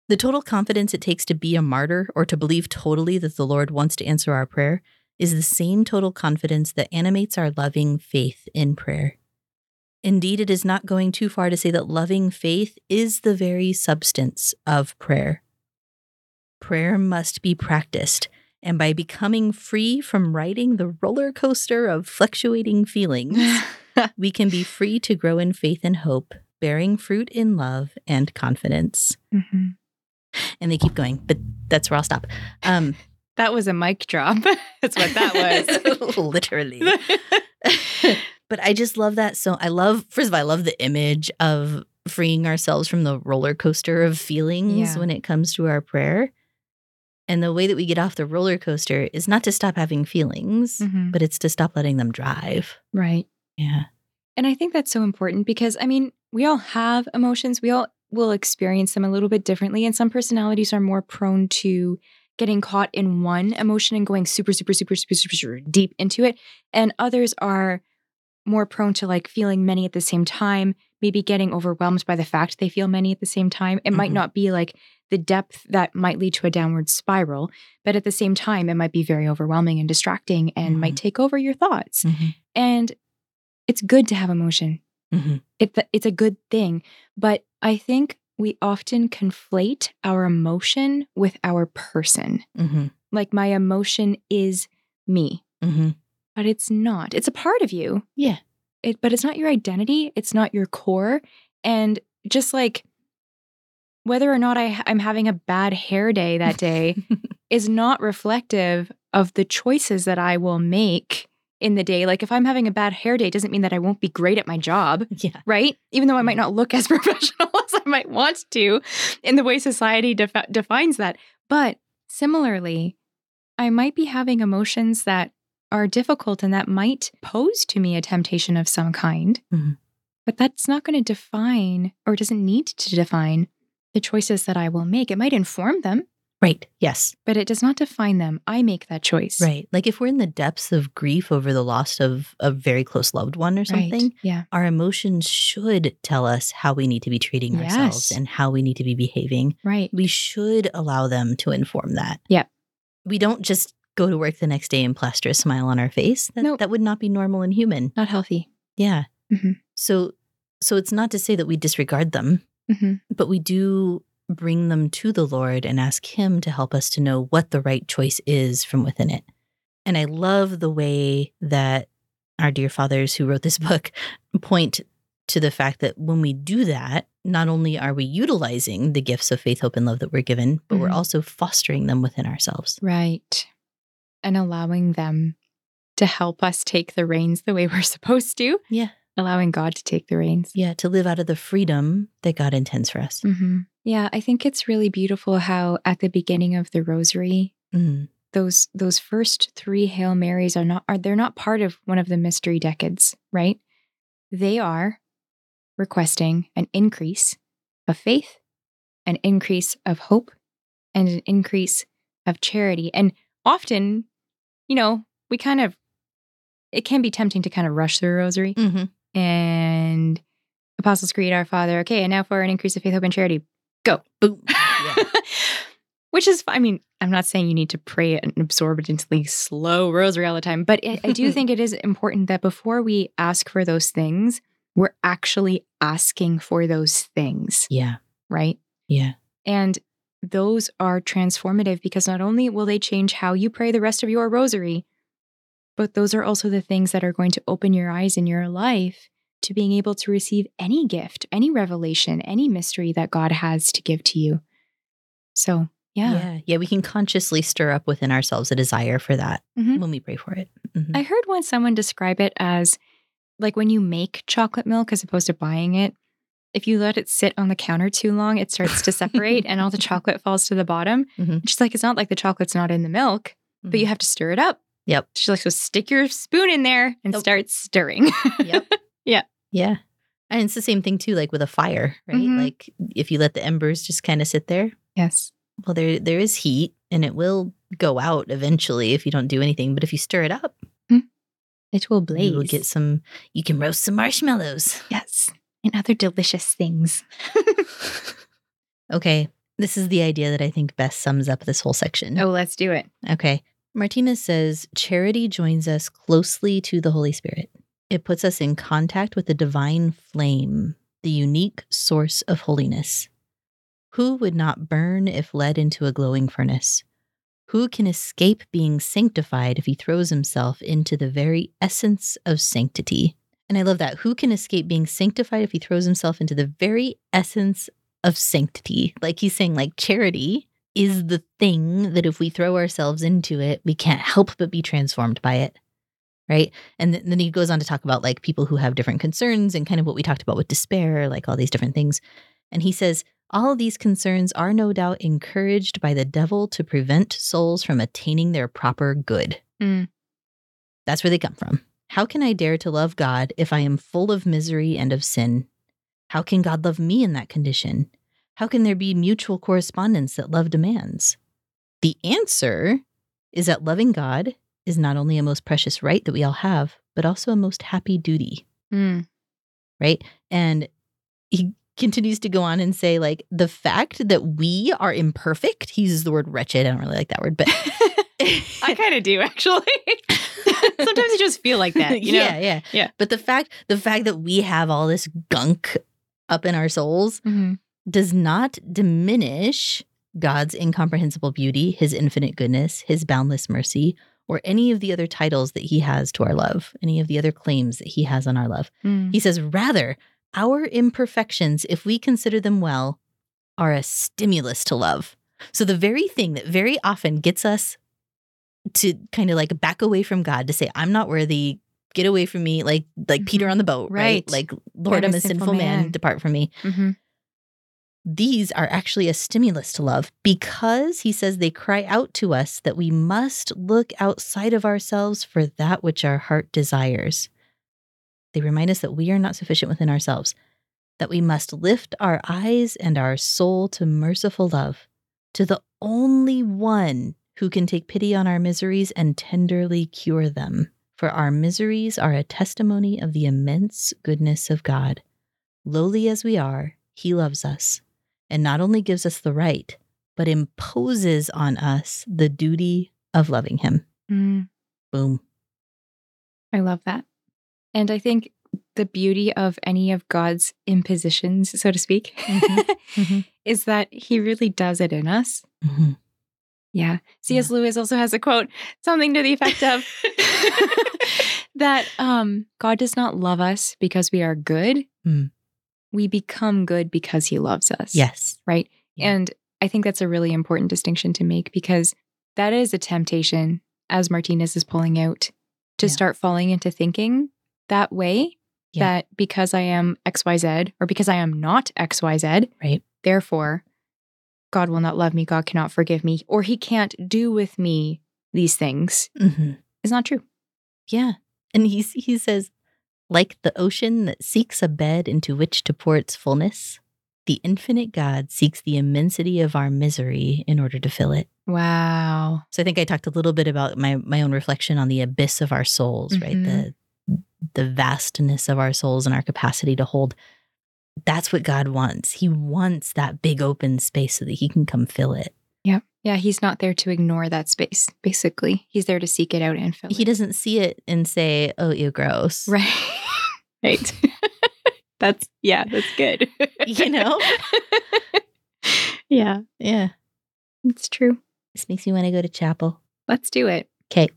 The total confidence it takes to be a martyr or to believe totally that the Lord wants to answer our prayer is the same total confidence that animates our loving faith in prayer. Indeed, it is not going too far to say that loving faith is the very substance of prayer. Prayer must be practiced, and by becoming free from riding the roller coaster of fluctuating feelings, we can be free to grow in faith and hope, bearing fruit in love and confidence. Mhm. And they keep going, but that's where I'll stop. Um, That was a mic drop. That's what that was. literally. But I just love that. So I love, first of all, I love the image of freeing ourselves from the roller coaster of feelings Yeah. when it comes to our prayer. And the way that we get off the roller coaster is not to stop having feelings, Mhm. but it's to stop letting them drive. Right. Yeah. And I think that's so important because, I mean, we all have emotions. We all will experience them a little bit differently. And some personalities are more prone to getting caught in one emotion and going super, super, super, super, super, super deep into it. And others are more prone to like feeling many at the same time, maybe getting overwhelmed by the fact they feel many at the same time. It might Mhm. not be like the depth that might lead to a downward spiral, but at the same time, it might be very overwhelming and distracting and might take over your thoughts. Mhm. And it's good to have emotion. Mhm. It, it's a good thing. But I think we often conflate our emotion with our person. Mhm. Like my emotion is me, Mhm. But it's not. It's a part of you. Yeah. It, but it's not your identity. It's not your core. And just like whether or not I, I'm having a bad hair day that day is not reflective of the choices that I will make in the day. Like if I'm having a bad hair day, doesn't mean that I won't be great at my job, Yeah. right? Even though I might mm-hmm. not look as professional as I might want to in the way society defi- defines that. But similarly, I might be having emotions that are difficult and that might pose to me a temptation of some kind. Mhm. But that's not going to define or doesn't need to define the choices that I will make. It might inform them, Right. Yes. but it does not define them. I make that choice. Right. Like if we're in the depths of grief over the loss of a very close loved one or Right. something, Yeah. our emotions should tell us how we need to be treating ourselves and how we need to be behaving. Right. We should allow them to inform that. Yeah. We don't just go to work the next day and plaster a smile on our face. That, Nope. that would not be normal and human. Not healthy. Yeah. Mhm. So so it's not to say that we disregard them, hmm but we do bring them to the Lord and ask him to help us to know what the right choice is from within it. And I love the way that our dear fathers who wrote this book point to the fact that when we do that, not only are we utilizing the gifts of faith, hope, and love that we're given, but we're Mhm. also fostering them within ourselves. Right. And allowing them to help us take the reins the way we're supposed to. Yeah. Allowing God to take the reins. Yeah, to live out of the freedom that God intends for us. hmm Yeah, I think it's really beautiful how at the beginning of the rosary, Mhm. those those first three Hail Marys are not are they're not part of one of the mystery decades, right? They are requesting an increase of faith, an increase of hope, and an increase of charity. And often, you know, we kind of it can be tempting to kind of rush through a rosary Mhm. and Apostles' Creed, Our Father. Okay, and now for an increase of faith, hope, and charity. Go. Boom. Yeah. Which is, I mean, I'm not saying you need to pray an exorbitantly slow rosary all the time, but I I do think it is important that before we ask for those things, we're actually asking for those things, Yeah. right? Yeah. And those are transformative because not only will they change how you pray the rest of your rosary, but those are also the things that are going to open your eyes in your life to being able to receive any gift, any revelation, any mystery that God has to give to you. So, yeah. yeah. Yeah. We can consciously stir up within ourselves a desire for that Mhm. when we pray for it. Mhm. I heard once someone describe it as like when you make chocolate milk as opposed to buying it, if you let it sit on the counter too long, it starts to separate and all the chocolate falls to the bottom. Mhm. She's like, it's not like the chocolate's not in the milk, but you have to stir it up. Yep. She's like, so stick your spoon in there and Yep. start stirring. Yep. Yeah. Yeah. And it's the same thing too, like with a fire, right? Mhm. Like if you let the embers just kind of sit there, yes. well, there there is heat and it will go out eventually if you don't do anything. But if you stir it up, It will blaze. you will get some. You can roast some marshmallows. yes. And other delicious things. Okay, this is the idea that I think best sums up this whole section. oh, let's do it. Okay. Martinez says charity joins us closely to the Holy Spirit. It puts us in contact with the divine flame, the unique source of holiness. Who would not burn if led into a glowing furnace? Who can escape being sanctified if he throws himself into the very essence of sanctity? And I love that. Who can escape being sanctified if he throws himself into the very essence of sanctity? Like he's saying, like charity is the thing that if we throw ourselves into it, we can't help but be transformed by it. Right. And th- then he goes on to talk about like people who have different concerns and kind of what we talked about with despair, like all these different things. And he says, all these concerns are no doubt encouraged by the devil to prevent souls from attaining their proper good. Mm. That's where they come from. How can I dare to love God if I am full of misery and of sin? How can God love me in that condition? How can there be mutual correspondence that love demands? The answer is that loving God is not only a most precious right that we all have, but also a most happy duty, Mm. right? And he continues to go on and say, like, the fact that we are imperfect, he uses the word wretched. I don't really like that word, but I kind of do actually. Sometimes you just feel like that, you know? yeah, yeah, Yeah. But the fact, the fact that we have all this gunk up in our souls Mhm. does not diminish God's incomprehensible beauty, His infinite goodness, His boundless mercy, or any of the other titles that He has to our love, any of the other claims that He has on our love. Mm. He says, rather, our imperfections, if we consider them well, are a stimulus to love. So the very thing that very often gets us to kind of like back away from God to say, I'm not worthy, get away from me, like like Peter on the boat, right? Right. Like, Lord, I'm I'm a sinful, sinful man. man. depart from me. Mhm. These are actually a stimulus to love because he says they cry out to us that we must look outside of ourselves for that which our heart desires. They remind us that we are not sufficient within ourselves, that we must lift our eyes and our soul to merciful love, to the only one who can take pity on our miseries and tenderly cure them. For our miseries are a testimony of the immense goodness of God. Lowly as we are, he loves us, and not only gives us the right, but imposes on us the duty of loving him. Mm. Boom. I love that. And I think the beauty of any of God's impositions, so to speak, Mhm. Mhm. is that he really does it in us. Mhm. Yeah. C.S. Lewis also has a quote, something to the effect of that um, God does not love us because we are good. Mm. We become good because he loves us. Yes. Right. Yeah. And I think that's a really important distinction to make because that is a temptation, as Martinez is pulling out, to Yeah. start falling into thinking that way Yeah. that because I am XYZ or because I am not XYZ, Right. therefore God will not love me, God cannot forgive me, or he can't do with me these things hmm is not true. Yeah. And he, he says, like the ocean that seeks a bed into which to pour its fullness, the infinite God seeks the immensity of our misery in order to fill it. Wow. So I think I talked a little bit about my my own reflection on the abyss of our souls, right? The the vastness of our souls and our capacity to hold. That's what God wants. He wants that big open space so that he can come fill it. Yeah, Yeah. he's not there to ignore that space, basically. He's there to seek it out and fill it. He it. doesn't see it and say, "Oh, you gross." Right. right. that's, yeah, that's good. You know? yeah. Yeah. It's true. This makes me want to go to chapel. Let's do it. Okay.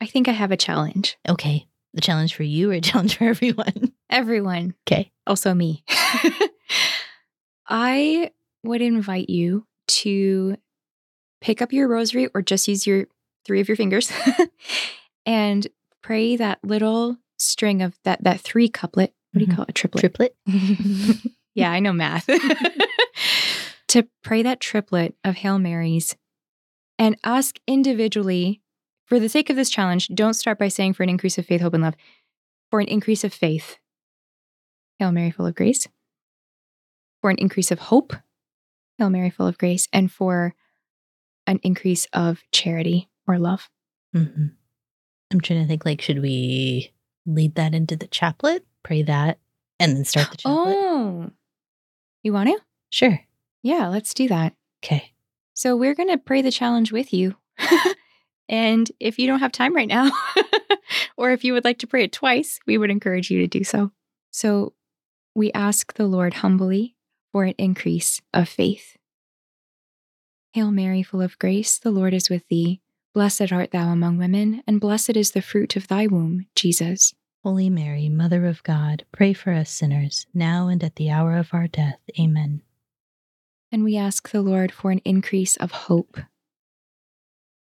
I think I have a challenge. Okay. The challenge for you or a challenge for everyone? Everyone, Okay. also me. I would invite you to pick up your rosary or just use your three of your fingers and pray that little string of that that three couplet. What do you Mhm. call it? A triplet. Triplet? yeah, I know math. to pray that triplet of Hail Marys and ask individually, for the sake of this challenge, don't start by saying for an increase of faith, hope, and love, for an increase of faith. Hail Mary, full of grace. For an increase of hope. Hail Mary, full of grace. And for an increase of charity or love. hmm I'm trying to think like, should we lead that into the chaplet? Pray that and then start the chaplet? Oh, you want to? Sure. Yeah, let's do that. Okay. So we're going to pray the challenge with you. and if you don't have time right now, or if you would like to pray it twice, we would encourage you to do so. So we ask the Lord humbly for an increase of faith. Hail Mary, full of grace, the Lord is with thee. Blessed art thou among women, and blessed is the fruit of thy womb, Jesus. Holy Mary, Mother of God, pray for us sinners, now and at the hour of our death. Amen. And we ask the Lord for an increase of hope.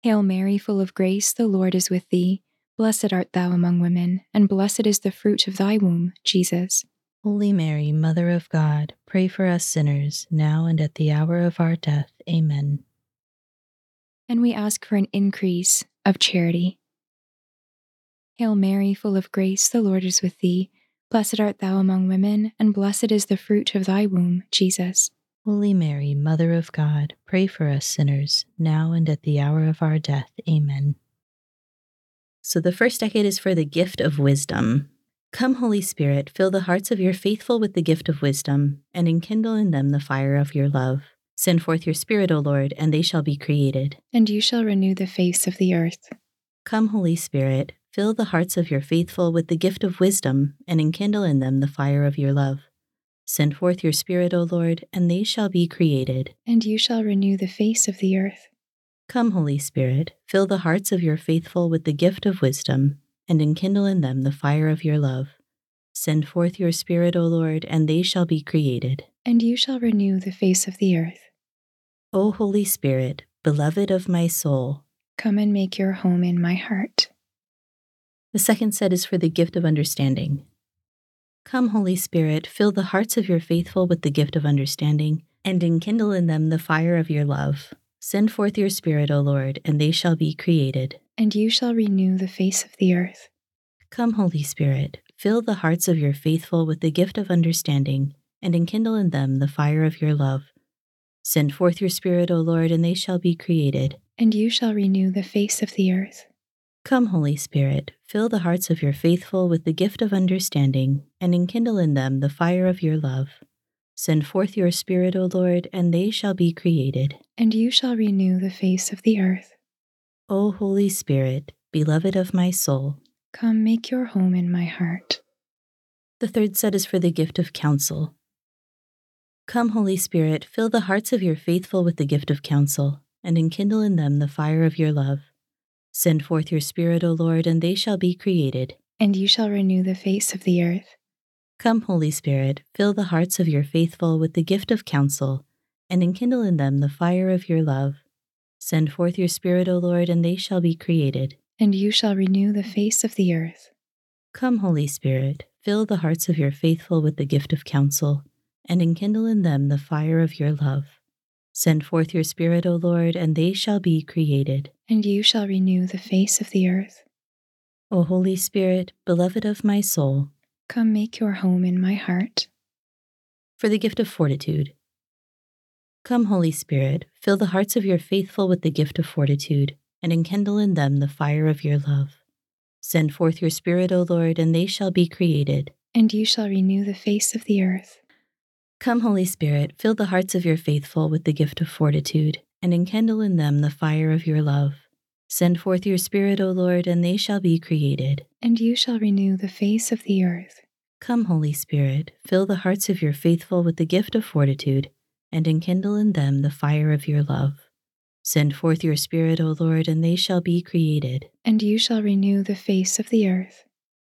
Hail Mary, full of grace, the Lord is with thee. Blessed art thou among women, and blessed is the fruit of thy womb, Jesus. Holy Mary, Mother of God, pray for us sinners, now and at the hour of our death. Amen. And we ask for an increase of charity. Hail Mary, full of grace, the Lord is with thee. Blessed art thou among women, and blessed is the fruit of thy womb, Jesus. Holy Mary, Mother of God, pray for us sinners, now and at the hour of our death. Amen. So the first decade is for the gift of wisdom. Come, Holy Spirit, fill the hearts of your faithful with the gift of wisdom, and enkindle in them the fire of your love. Send forth your Spirit, O Lord, and they shall be created. And you shall renew the face of the earth. Come, Holy Spirit, fill the hearts of your faithful with the gift of wisdom, and enkindle in them the fire of your love. Send forth your Spirit, O Lord, and they shall be created. And you shall renew the face of the earth. Come, Holy Spirit, fill the hearts of your faithful with the gift of wisdom, and enkindle in them the fire of your love. Send forth your Spirit, O Lord, and they shall be created. And you shall renew the face of the earth. O Holy Spirit, beloved of my soul. Come and make your home in my heart. The second set is for the gift of understanding. Come, Holy Spirit, fill the hearts of your faithful with the gift of understanding, and enkindle in them the fire of your love. Send forth your Spirit, O Lord, and they shall be created. And you shall renew the face of the earth. Come, Holy Spirit, fill the hearts of your faithful with the gift of understanding, and enkindle in them the fire of your love. Send forth your Spirit, O Lord, and they shall be created. And you shall renew the face of the earth. Come, Holy Spirit, fill the hearts of your faithful with the gift of understanding, and enkindle in them the fire of your love. Send forth your Spirit, O Lord, and they shall be created. And you shall renew the face of the earth. O Holy Spirit, beloved of my soul. Come make your home in my heart. The third set is for the gift of counsel. Come, Holy Spirit, fill the hearts of your faithful with the gift of counsel, and enkindle in them the fire of your love. Send forth your Spirit, O Lord, and they shall be created. And you shall renew the face of the earth. Come, Holy Spirit, fill the hearts of your faithful with the gift of counsel, and enkindle in them the fire of your love. Send forth your Spirit, O Lord, and they shall be created. And you shall renew the face of the earth. Come, Holy Spirit, fill the hearts of your faithful with the gift of counsel, and enkindle in them the fire of your love. Send forth your Spirit, O Lord, and they shall be created. And you shall renew the face of the earth. O Holy Spirit, beloved of my soul, Come make your home in my heart. for the gift of fortitude. Come, Holy Spirit, fill the hearts of your faithful with the gift of fortitude, and enkindle in them the fire of your love. Send forth your Spirit, O Lord, and they shall be created. And you shall renew the face of the earth. Come, Holy Spirit, fill the hearts of your faithful with the gift of fortitude, and enkindle in them the fire of your love. Send forth your Spirit, O Lord, and they shall be created. And you shall renew the face of the earth. Come, Holy Spirit, fill the hearts of your faithful with the gift of fortitude, and enkindle in them the fire of your love. Send forth your Spirit, O Lord, and they shall be created. And you shall renew the face of the earth.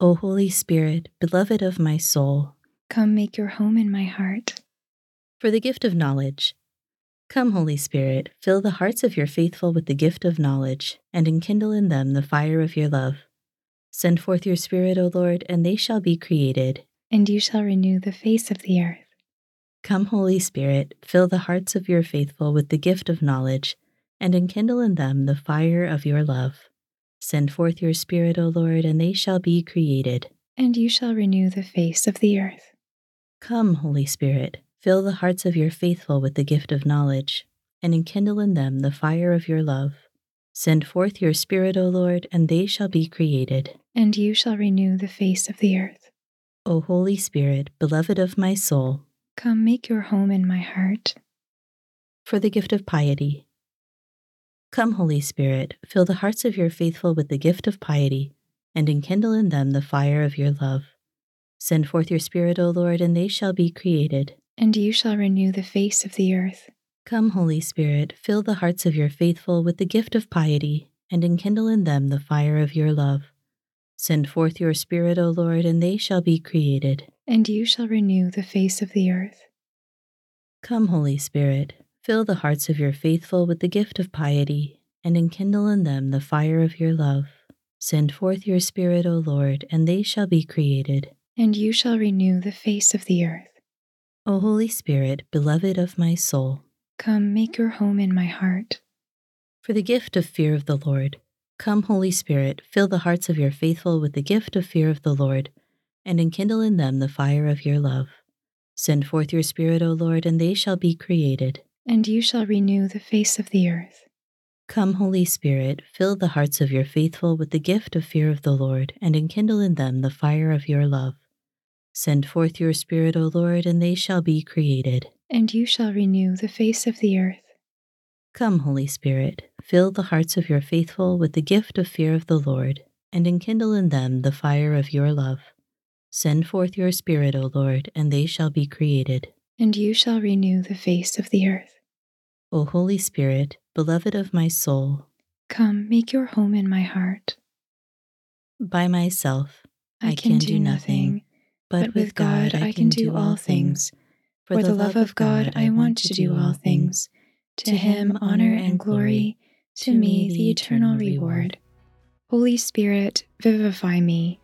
O Holy Spirit, beloved of my soul, come make your home in my heart. For the gift of knowledge. Come, Holy Spirit, fill the hearts of your faithful with the gift of knowledge, and enkindle in them the fire of your love. Send forth your Spirit, O Lord, and they shall be created. And you shall renew the face of the earth. Come, Holy Spirit, fill the hearts of your faithful with the gift of knowledge and enkindle in them the fire of your love. Send forth your Spirit, O Lord, and they shall be created. And you shall renew the face of the earth. Come, Holy Spirit, fill the hearts of your faithful with the gift of knowledge, and enkindle in them the fire of your love. Send forth your Spirit, O Lord, and they shall be created. And you shall renew the face of the earth. O Holy Spirit, beloved of my soul, come make your home in my heart. For the gift of piety, Come, Holy Spirit, fill the hearts of your faithful with the gift of piety, and enkindle in them the fire of your love. Send forth your Spirit, O Lord, and they shall be created. And you shall renew the face of the earth. Come, Holy Spirit, fill the hearts of your faithful with the gift of piety, and enkindle in them the fire of your love. Send forth your Spirit, O Lord, and they shall be created. And you shall renew the face of the earth. Come, Holy Spirit, Fill the hearts of your faithful with the gift of piety, and enkindle in them the fire of your love. Send forth your Spirit, O Lord, and they shall be created. And you shall renew the face of the earth. O Holy Spirit, beloved of my soul, come make your home in my heart. For the gift of fear of the Lord, come, Holy Spirit, fill the hearts of your faithful with the gift of fear of the Lord, and enkindle in them the fire of your love. Send forth your Spirit, O Lord, and they shall be created and you shall renew the face of the earth. Come, Holy Spirit, fill the hearts of your faithful with the gift of fear of the Lord, and enkindle in them the fire of your love. Send forth your Spirit, O Lord, and they shall be created. And you shall renew the face of the earth. Come, Holy Spirit, fill the hearts of your faithful with the gift of fear of the Lord, and enkindle in them the fire of your love. Send forth your Spirit, O Lord, and they shall be created. And you shall renew the face of the earth. O Holy Spirit, beloved of my soul, come make your home in my heart. By myself, I, I can, can, do nothing, but, but with God I can do all things. For the love of God, I want to do all things. To him, honor and glory, to me, the eternal reward. Holy Spirit, vivify me.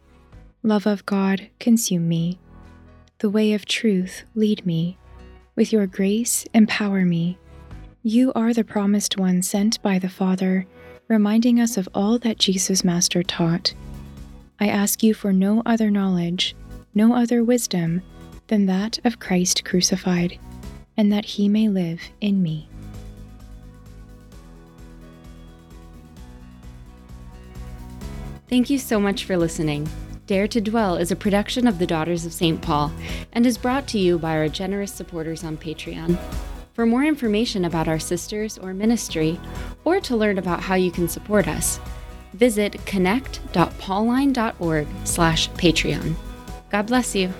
Love of God, consume me. The way of truth, lead me. With your grace, empower me you are the promised one sent by the Father, reminding us of all that Jesus Master taught. I ask you for no other knowledge, no other wisdom than that of Christ crucified, and that he may live in me. Thank you so much for listening. Dare to Dwell is a production of the Daughters of St. Paul and is brought to you by our generous supporters on Patreon. For more information about our sisters or ministry, or to learn about how you can support us, visit connect.pauline.org slash Patreon. God bless you.